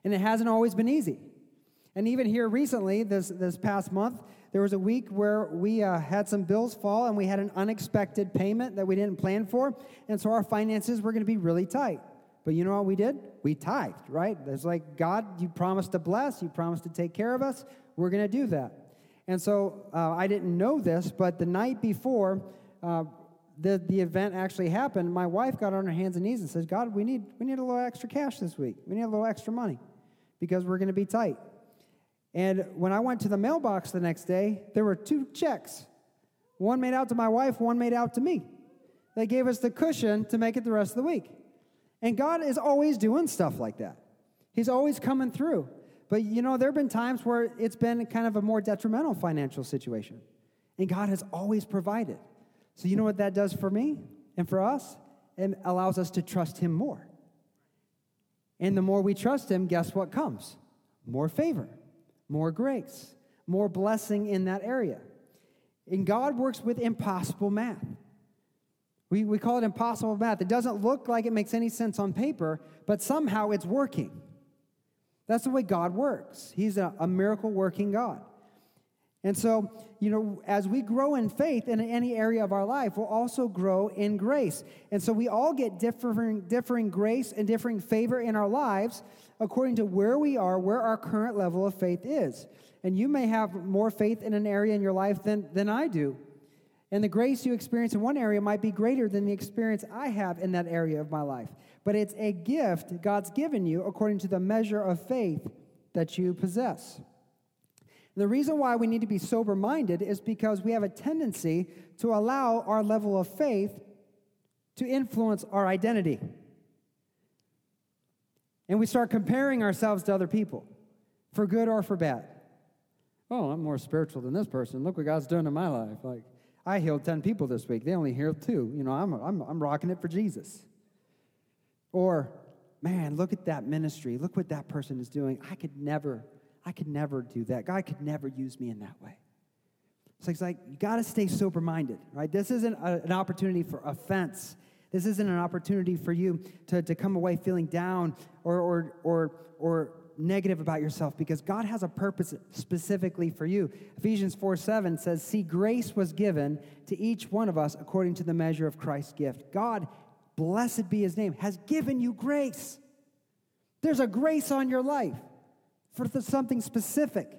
And it hasn't always been easy. And even here recently, this, this past month, there was a week where we uh, had some bills fall and we had an unexpected payment that we didn't plan for. And so our finances were going to be really tight. But you know what we did? We tithed, right? It's like, God, you promised to bless, you promised to take care of us. We're going to do that. And so uh, I didn't know this, but the night before uh, the, the event actually happened, my wife got on her hands and knees and says, God, we need, we need a little extra cash this week. We need a little extra money because we're going to be tight. And when I went to the mailbox the next day, there were two checks one made out to my wife, one made out to me. They gave us the cushion to make it the rest of the week. And God is always doing stuff like that. He's always coming through. But you know, there have been times where it's been kind of a more detrimental financial situation. And God has always provided. So you know what that does for me and for us? It allows us to trust Him more. And the more we trust Him, guess what comes? More favor more grace, more blessing in that area. And God works with impossible math. We, we call it impossible math. It doesn't look like it makes any sense on paper, but somehow it's working. That's the way God works. He's a, a miracle working God. And so, you know, as we grow in faith in any area of our life, we'll also grow in grace. And so we all get differing, differing grace and differing favor in our lives according to where we are, where our current level of faith is. And you may have more faith in an area in your life than, than I do. And the grace you experience in one area might be greater than the experience I have in that area of my life. But it's a gift God's given you according to the measure of faith that you possess. And the reason why we need to be sober minded is because we have a tendency to allow our level of faith to influence our identity. And we start comparing ourselves to other people, for good or for bad. Oh, I'm more spiritual than this person. Look what God's done in my life. Like, I healed 10 people this week. They only healed two. You know, I'm, I'm, I'm rocking it for Jesus. Or, man, look at that ministry. Look what that person is doing. I could never, I could never do that. God could never use me in that way. So it's like, you got to stay sober minded, right? This isn't a, an opportunity for offense. This isn't an opportunity for you to, to come away feeling down or, or, or, or negative about yourself because God has a purpose specifically for you. Ephesians 4 7 says, See, grace was given to each one of us according to the measure of Christ's gift. God, blessed be his name, has given you grace. There's a grace on your life for something specific.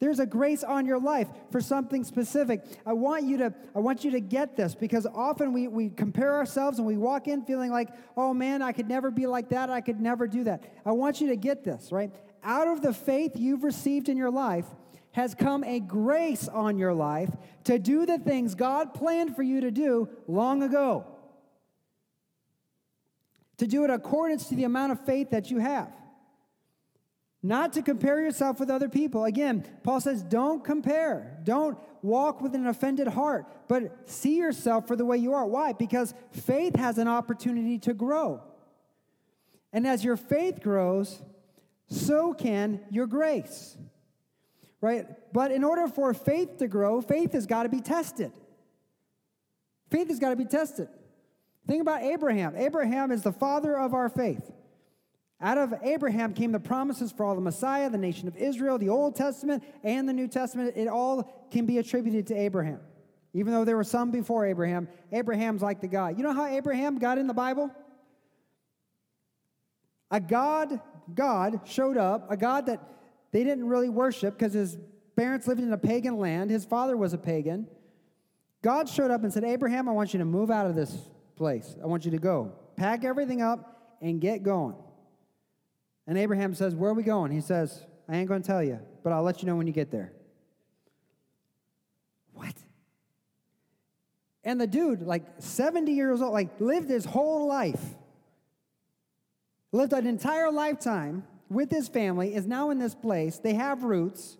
There's a grace on your life for something specific. I want you to, I want you to get this because often we, we compare ourselves and we walk in feeling like, oh man, I could never be like that. I could never do that. I want you to get this, right? Out of the faith you've received in your life has come a grace on your life to do the things God planned for you to do long ago. To do it accordance to the amount of faith that you have. Not to compare yourself with other people. Again, Paul says, don't compare. Don't walk with an offended heart, but see yourself for the way you are. Why? Because faith has an opportunity to grow. And as your faith grows, so can your grace. Right? But in order for faith to grow, faith has got to be tested. Faith has got to be tested. Think about Abraham. Abraham is the father of our faith. Out of Abraham came the promises for all the Messiah, the nation of Israel, the Old Testament, and the New Testament. It all can be attributed to Abraham. Even though there were some before Abraham, Abraham's like the God. You know how Abraham got in the Bible? A God, God showed up, a God that they didn't really worship because his parents lived in a pagan land. His father was a pagan. God showed up and said, Abraham, I want you to move out of this place. I want you to go. Pack everything up and get going. And Abraham says, Where are we going? He says, I ain't going to tell you, but I'll let you know when you get there. What? And the dude, like 70 years old, like lived his whole life, lived an entire lifetime with his family, is now in this place. They have roots,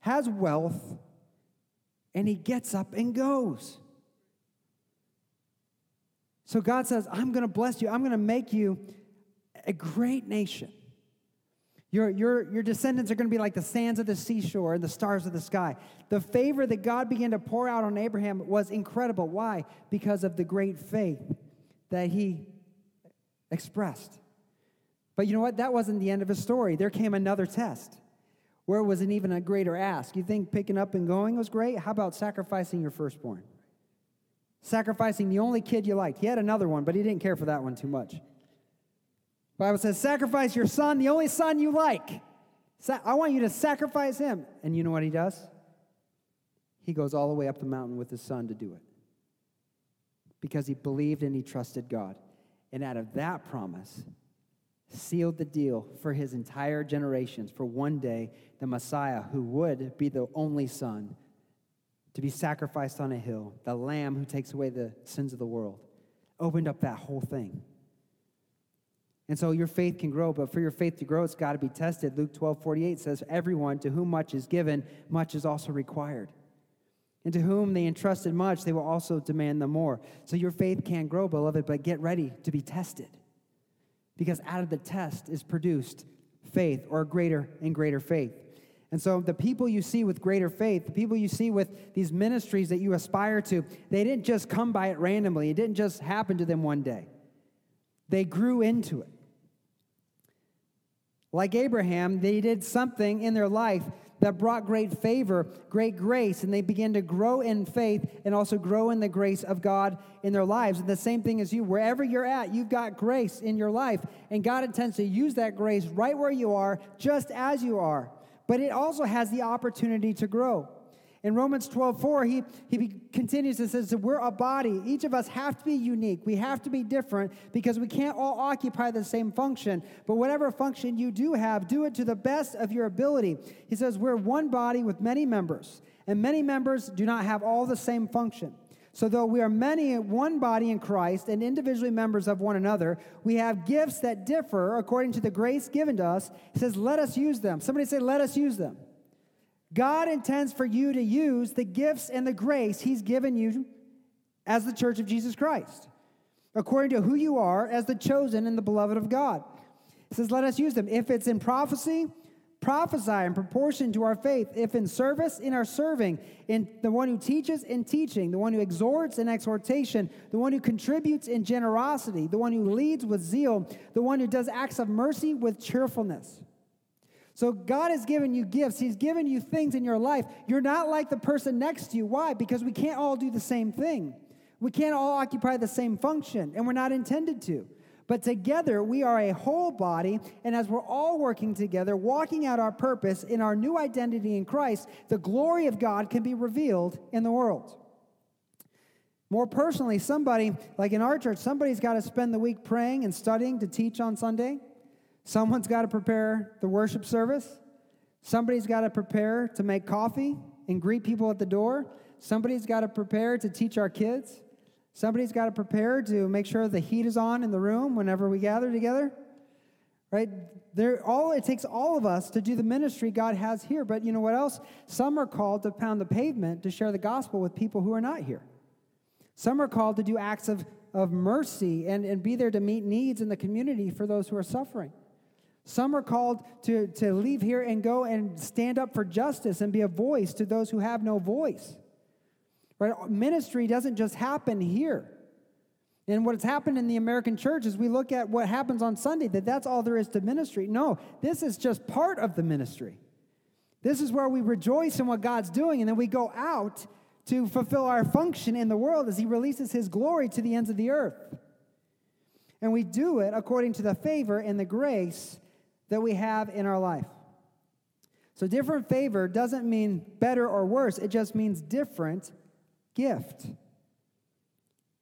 has wealth, and he gets up and goes. So God says, I'm going to bless you. I'm going to make you a great nation. Your, your, your descendants are going to be like the sands of the seashore and the stars of the sky. The favor that God began to pour out on Abraham was incredible. Why? Because of the great faith that he expressed. But you know what? That wasn't the end of his story. There came another test where it was an even a greater ask. You think picking up and going was great? How about sacrificing your firstborn? Sacrificing the only kid you liked. He had another one, but he didn't care for that one too much. Bible says, sacrifice your son, the only son you like. I want you to sacrifice him. And you know what he does? He goes all the way up the mountain with his son to do it. Because he believed and he trusted God. And out of that promise, sealed the deal for his entire generations for one day the Messiah, who would be the only son to be sacrificed on a hill, the lamb who takes away the sins of the world, opened up that whole thing. And so your faith can grow, but for your faith to grow, it's got to be tested. Luke 12, 48 says, Everyone to whom much is given, much is also required. And to whom they entrusted much, they will also demand the more. So your faith can grow, beloved, but get ready to be tested. Because out of the test is produced faith or greater and greater faith. And so the people you see with greater faith, the people you see with these ministries that you aspire to, they didn't just come by it randomly. It didn't just happen to them one day. They grew into it. Like Abraham, they did something in their life that brought great favor, great grace, and they began to grow in faith and also grow in the grace of God in their lives. And the same thing as you, wherever you're at, you've got grace in your life, and God intends to use that grace right where you are, just as you are. But it also has the opportunity to grow. In Romans 12, 4, he, he continues and says, We're a body. Each of us have to be unique. We have to be different because we can't all occupy the same function. But whatever function you do have, do it to the best of your ability. He says, We're one body with many members, and many members do not have all the same function. So, though we are many one body in Christ and individually members of one another, we have gifts that differ according to the grace given to us. He says, Let us use them. Somebody say, Let us use them. God intends for you to use the gifts and the grace He's given you as the church of Jesus Christ, according to who you are as the chosen and the beloved of God. He says, Let us use them. If it's in prophecy, prophesy in proportion to our faith. If in service, in our serving. In the one who teaches, in teaching. The one who exhorts, in exhortation. The one who contributes, in generosity. The one who leads, with zeal. The one who does acts of mercy, with cheerfulness. So God has given you gifts. He's given you things in your life. You're not like the person next to you. Why? Because we can't all do the same thing. We can't all occupy the same function, and we're not intended to. But together we are a whole body, and as we're all working together, walking out our purpose in our new identity in Christ, the glory of God can be revealed in the world. More personally, somebody, like in our church, somebody's got to spend the week praying and studying to teach on Sunday. Someone's got to prepare the worship service. Somebody's got to prepare to make coffee and greet people at the door. Somebody's got to prepare to teach our kids. Somebody's got to prepare to make sure the heat is on in the room whenever we gather together. Right? There all it takes all of us to do the ministry God has here. But you know what else? Some are called to pound the pavement to share the gospel with people who are not here. Some are called to do acts of, of mercy and, and be there to meet needs in the community for those who are suffering. Some are called to, to leave here and go and stand up for justice and be a voice to those who have no voice. Right? Ministry doesn't just happen here. And what's happened in the American church is we look at what happens on Sunday, that that's all there is to ministry. No, this is just part of the ministry. This is where we rejoice in what God's doing, and then we go out to fulfill our function in the world as He releases His glory to the ends of the earth. And we do it according to the favor and the grace that we have in our life. So, different favor doesn't mean better or worse, it just means different gift.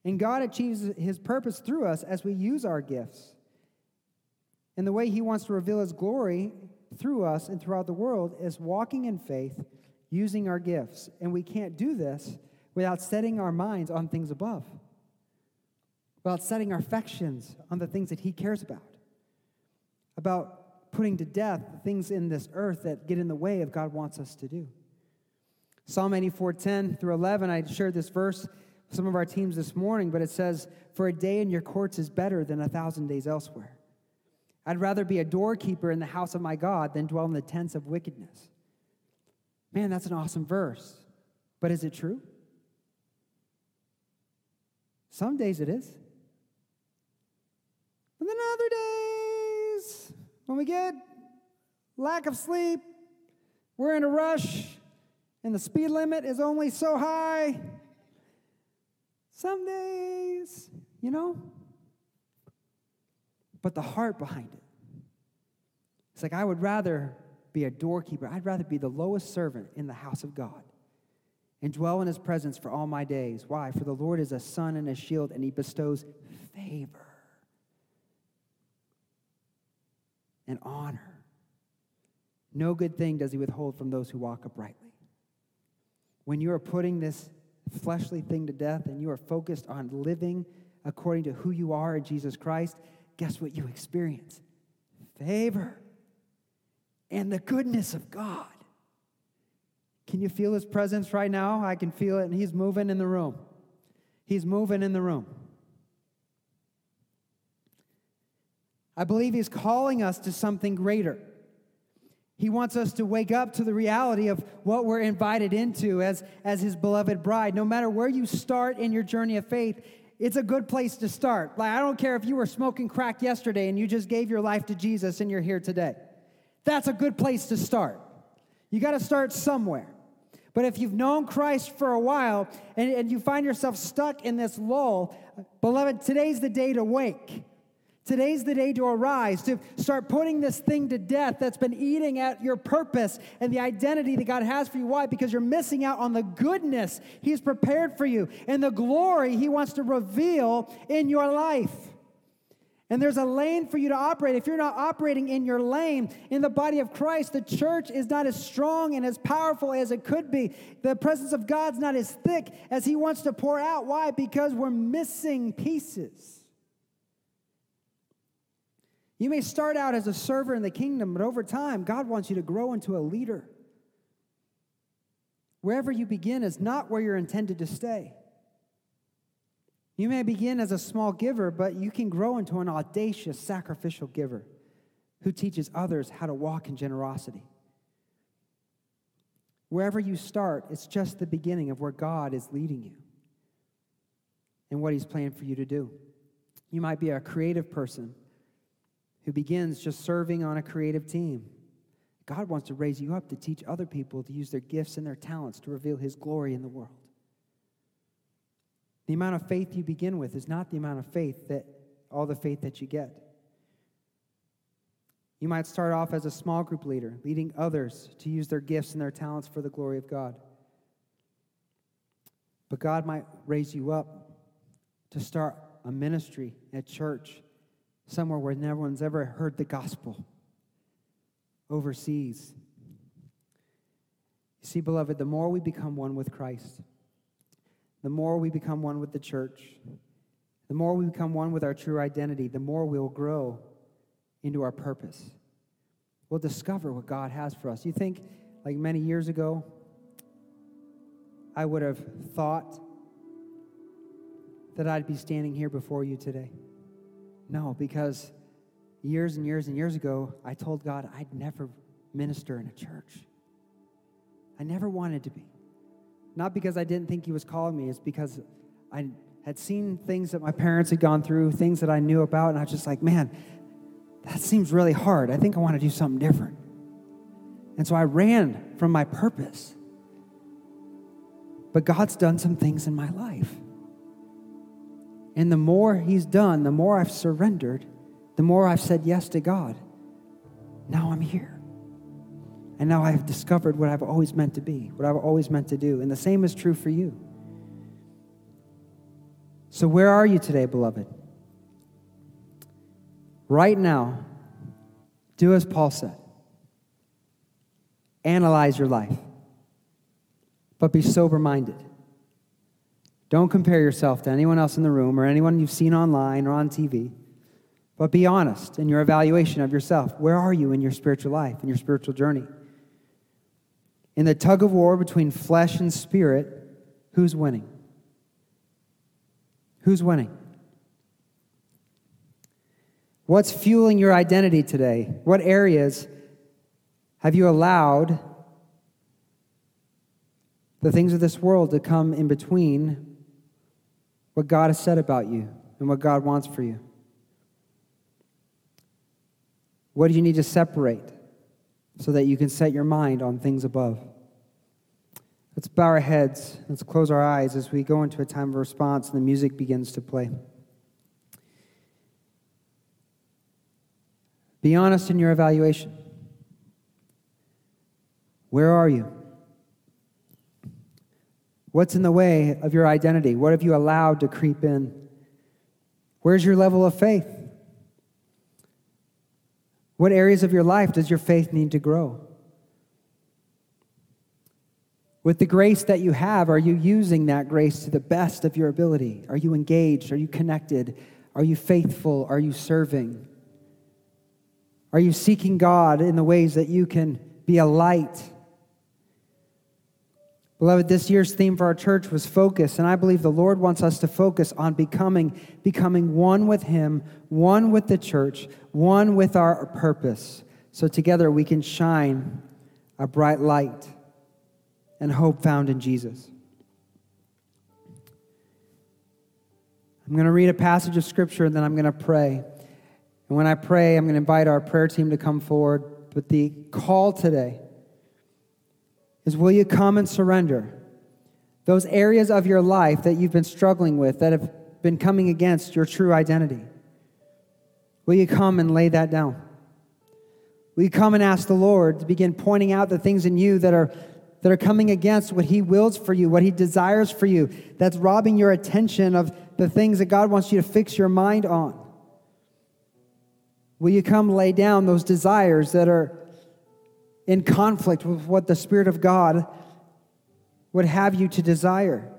And God achieves His purpose through us as we use our gifts. And the way He wants to reveal His glory through us and throughout the world is walking in faith using our gifts. And we can't do this without setting our minds on things above, without setting our affections on the things that He cares about, about putting to death the things in this earth that get in the way of God wants us to do. Psalm 84 10 through 11, I shared this verse with some of our teams this morning, but it says, For a day in your courts is better than a thousand days elsewhere. I'd rather be a doorkeeper in the house of my God than dwell in the tents of wickedness. Man, that's an awesome verse. But is it true? Some days it is. But then other days, when we get lack of sleep, we're in a rush, and the speed limit is only so high. Some days, you know? But the heart behind it. It's like I would rather be a doorkeeper. I'd rather be the lowest servant in the house of God and dwell in his presence for all my days. Why? For the Lord is a sun and a shield, and he bestows favor and honor. No good thing does he withhold from those who walk uprightly. When you are putting this fleshly thing to death and you are focused on living according to who you are in Jesus Christ, guess what you experience? Favor and the goodness of God. Can you feel his presence right now? I can feel it, and he's moving in the room. He's moving in the room. I believe he's calling us to something greater. He wants us to wake up to the reality of what we're invited into as, as his beloved bride. No matter where you start in your journey of faith, it's a good place to start. Like, I don't care if you were smoking crack yesterday and you just gave your life to Jesus and you're here today. That's a good place to start. You got to start somewhere. But if you've known Christ for a while and, and you find yourself stuck in this lull, beloved, today's the day to wake. Today's the day to arise, to start putting this thing to death that's been eating at your purpose and the identity that God has for you. Why? Because you're missing out on the goodness He's prepared for you and the glory He wants to reveal in your life. And there's a lane for you to operate. If you're not operating in your lane in the body of Christ, the church is not as strong and as powerful as it could be. The presence of God's not as thick as He wants to pour out. Why? Because we're missing pieces. You may start out as a server in the kingdom, but over time, God wants you to grow into a leader. Wherever you begin is not where you're intended to stay. You may begin as a small giver, but you can grow into an audacious, sacrificial giver who teaches others how to walk in generosity. Wherever you start, it's just the beginning of where God is leading you and what He's planned for you to do. You might be a creative person who begins just serving on a creative team. God wants to raise you up to teach other people to use their gifts and their talents to reveal His glory in the world. The amount of faith you begin with is not the amount of faith that all the faith that you get. You might start off as a small group leader, leading others to use their gifts and their talents for the glory of God. But God might raise you up to start a ministry at church somewhere where no one's ever heard the gospel overseas. You see, beloved, the more we become one with Christ, the more we become one with the church, the more we become one with our true identity, the more we'll grow into our purpose. We'll discover what God has for us. You think, like many years ago, I would have thought that I'd be standing here before you today? No, because years and years and years ago, I told God I'd never minister in a church. I never wanted to be. Not because I didn't think He was calling me, it's because I had seen things that my parents had gone through, things that I knew about, and I was just like, man, that seems really hard. I think I want to do something different. And so I ran from my purpose. But God's done some things in my life. And the more He's done, the more I've surrendered, the more I've said yes to God. Now I'm here. And now I've discovered what I've always meant to be, what I've always meant to do. And the same is true for you. So, where are you today, beloved? Right now, do as Paul said analyze your life, but be sober minded. Don't compare yourself to anyone else in the room or anyone you've seen online or on TV, but be honest in your evaluation of yourself. Where are you in your spiritual life, in your spiritual journey? In the tug of war between flesh and spirit, who's winning? Who's winning? What's fueling your identity today? What areas have you allowed the things of this world to come in between what God has said about you and what God wants for you? What do you need to separate so that you can set your mind on things above? Let's bow our heads. Let's close our eyes as we go into a time of response and the music begins to play. Be honest in your evaluation. Where are you? What's in the way of your identity? What have you allowed to creep in? Where's your level of faith? What areas of your life does your faith need to grow? With the grace that you have, are you using that grace to the best of your ability? Are you engaged? Are you connected? Are you faithful? Are you serving? Are you seeking God in the ways that you can be a light? Beloved, this year's theme for our church was focus, and I believe the Lord wants us to focus on becoming, becoming one with Him, one with the church, one with our purpose, so together we can shine a bright light and hope found in Jesus. I'm going to read a passage of Scripture and then I'm going to pray. And when I pray, I'm going to invite our prayer team to come forward. But the call today is will you come and surrender those areas of your life that you've been struggling with, that have been coming against your true identity? Will you come and lay that down? Will you come and ask the Lord to begin pointing out the things in you that are, that are coming against what He wills for you, what He desires for you, that's robbing your attention of the things that God wants you to fix your mind on? Will you come lay down those desires that are in conflict with what the Spirit of God would have you to desire?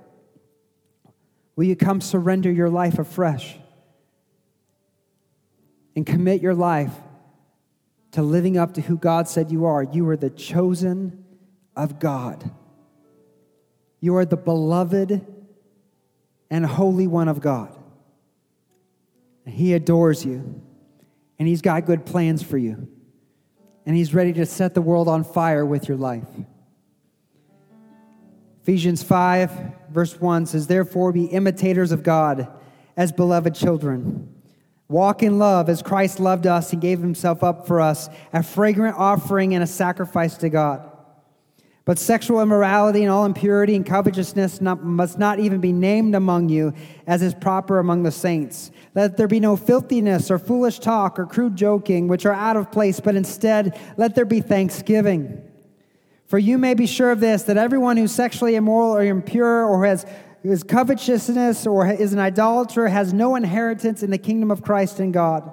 Will you come surrender your life afresh and commit your life to living up to who God said you are? You are the chosen of God. You are the beloved and holy one of God. He adores you and He's got good plans for you. And He's ready to set the world on fire with your life. Ephesians 5, verse 1 says, Therefore be imitators of God as beloved children. Walk in love as Christ loved us and gave himself up for us, a fragrant offering and a sacrifice to God. But sexual immorality and all impurity and covetousness not, must not even be named among you, as is proper among the saints. Let there be no filthiness or foolish talk or crude joking, which are out of place, but instead let there be thanksgiving. For you may be sure of this that everyone who's sexually immoral or impure or has is covetousness or is an idolater has no inheritance in the kingdom of Christ and God.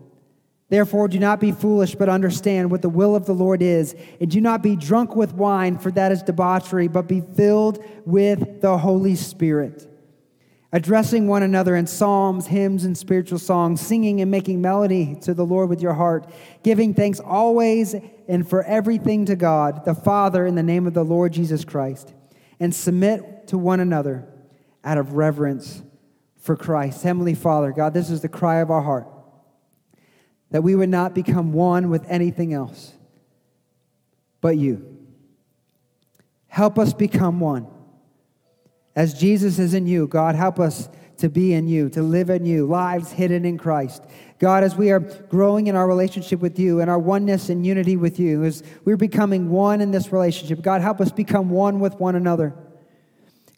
Therefore, do not be foolish, but understand what the will of the Lord is. And do not be drunk with wine, for that is debauchery, but be filled with the Holy Spirit. Addressing one another in psalms, hymns, and spiritual songs, singing and making melody to the Lord with your heart, giving thanks always and for everything to God, the Father, in the name of the Lord Jesus Christ. And submit to one another out of reverence for Christ. Heavenly Father, God, this is the cry of our heart that we would not become one with anything else but you. Help us become one. As Jesus is in you, God, help us to be in you, to live in you, lives hidden in Christ. God, as we are growing in our relationship with you and our oneness and unity with you, as we're becoming one in this relationship, God, help us become one with one another.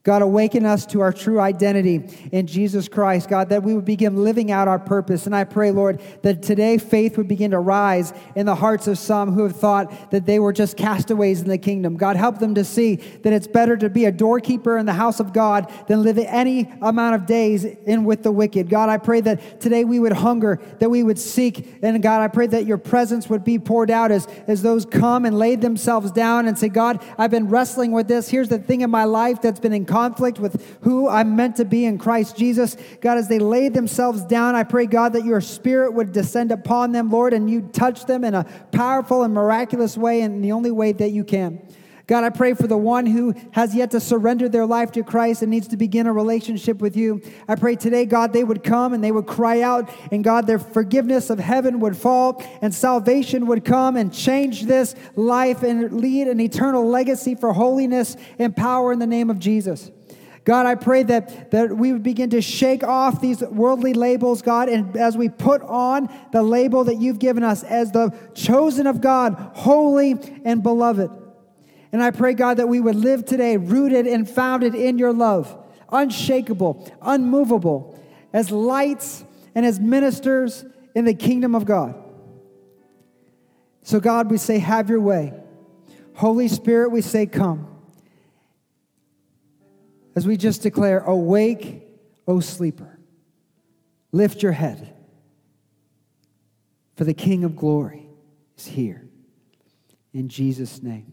God, awaken us to our true identity in Jesus Christ, God, that we would begin living out our purpose. And I pray, Lord, that today faith would begin to rise in the hearts of some who have thought that they were just castaways in the kingdom. God, help them to see that it's better to be a doorkeeper in the house of God than live any amount of days in with the wicked. God, I pray that today we would hunger, that we would seek. And God, I pray that your presence would be poured out as, as those come and lay themselves down and say, God, I've been wrestling with this. Here's the thing in my life that's been in conflict with who I'm meant to be in Christ Jesus. God, as they lay themselves down, I pray, God, that your spirit would descend upon them, Lord, and you touch them in a powerful and miraculous way in the only way that you can. God, I pray for the one who has yet to surrender their life to Christ and needs to begin a relationship with you. I pray today, God, they would come and they would cry out, and God, their forgiveness of heaven would fall, and salvation would come and change this life and lead an eternal legacy for holiness and power in the name of Jesus. God, I pray that, that we would begin to shake off these worldly labels, God, and as we put on the label that you've given us as the chosen of God, holy and beloved. And I pray, God, that we would live today rooted and founded in your love, unshakable, unmovable, as lights and as ministers in the kingdom of God. So, God, we say, have your way. Holy Spirit, we say, come. As we just declare, awake, O sleeper, lift your head, for the King of glory is here. In Jesus' name.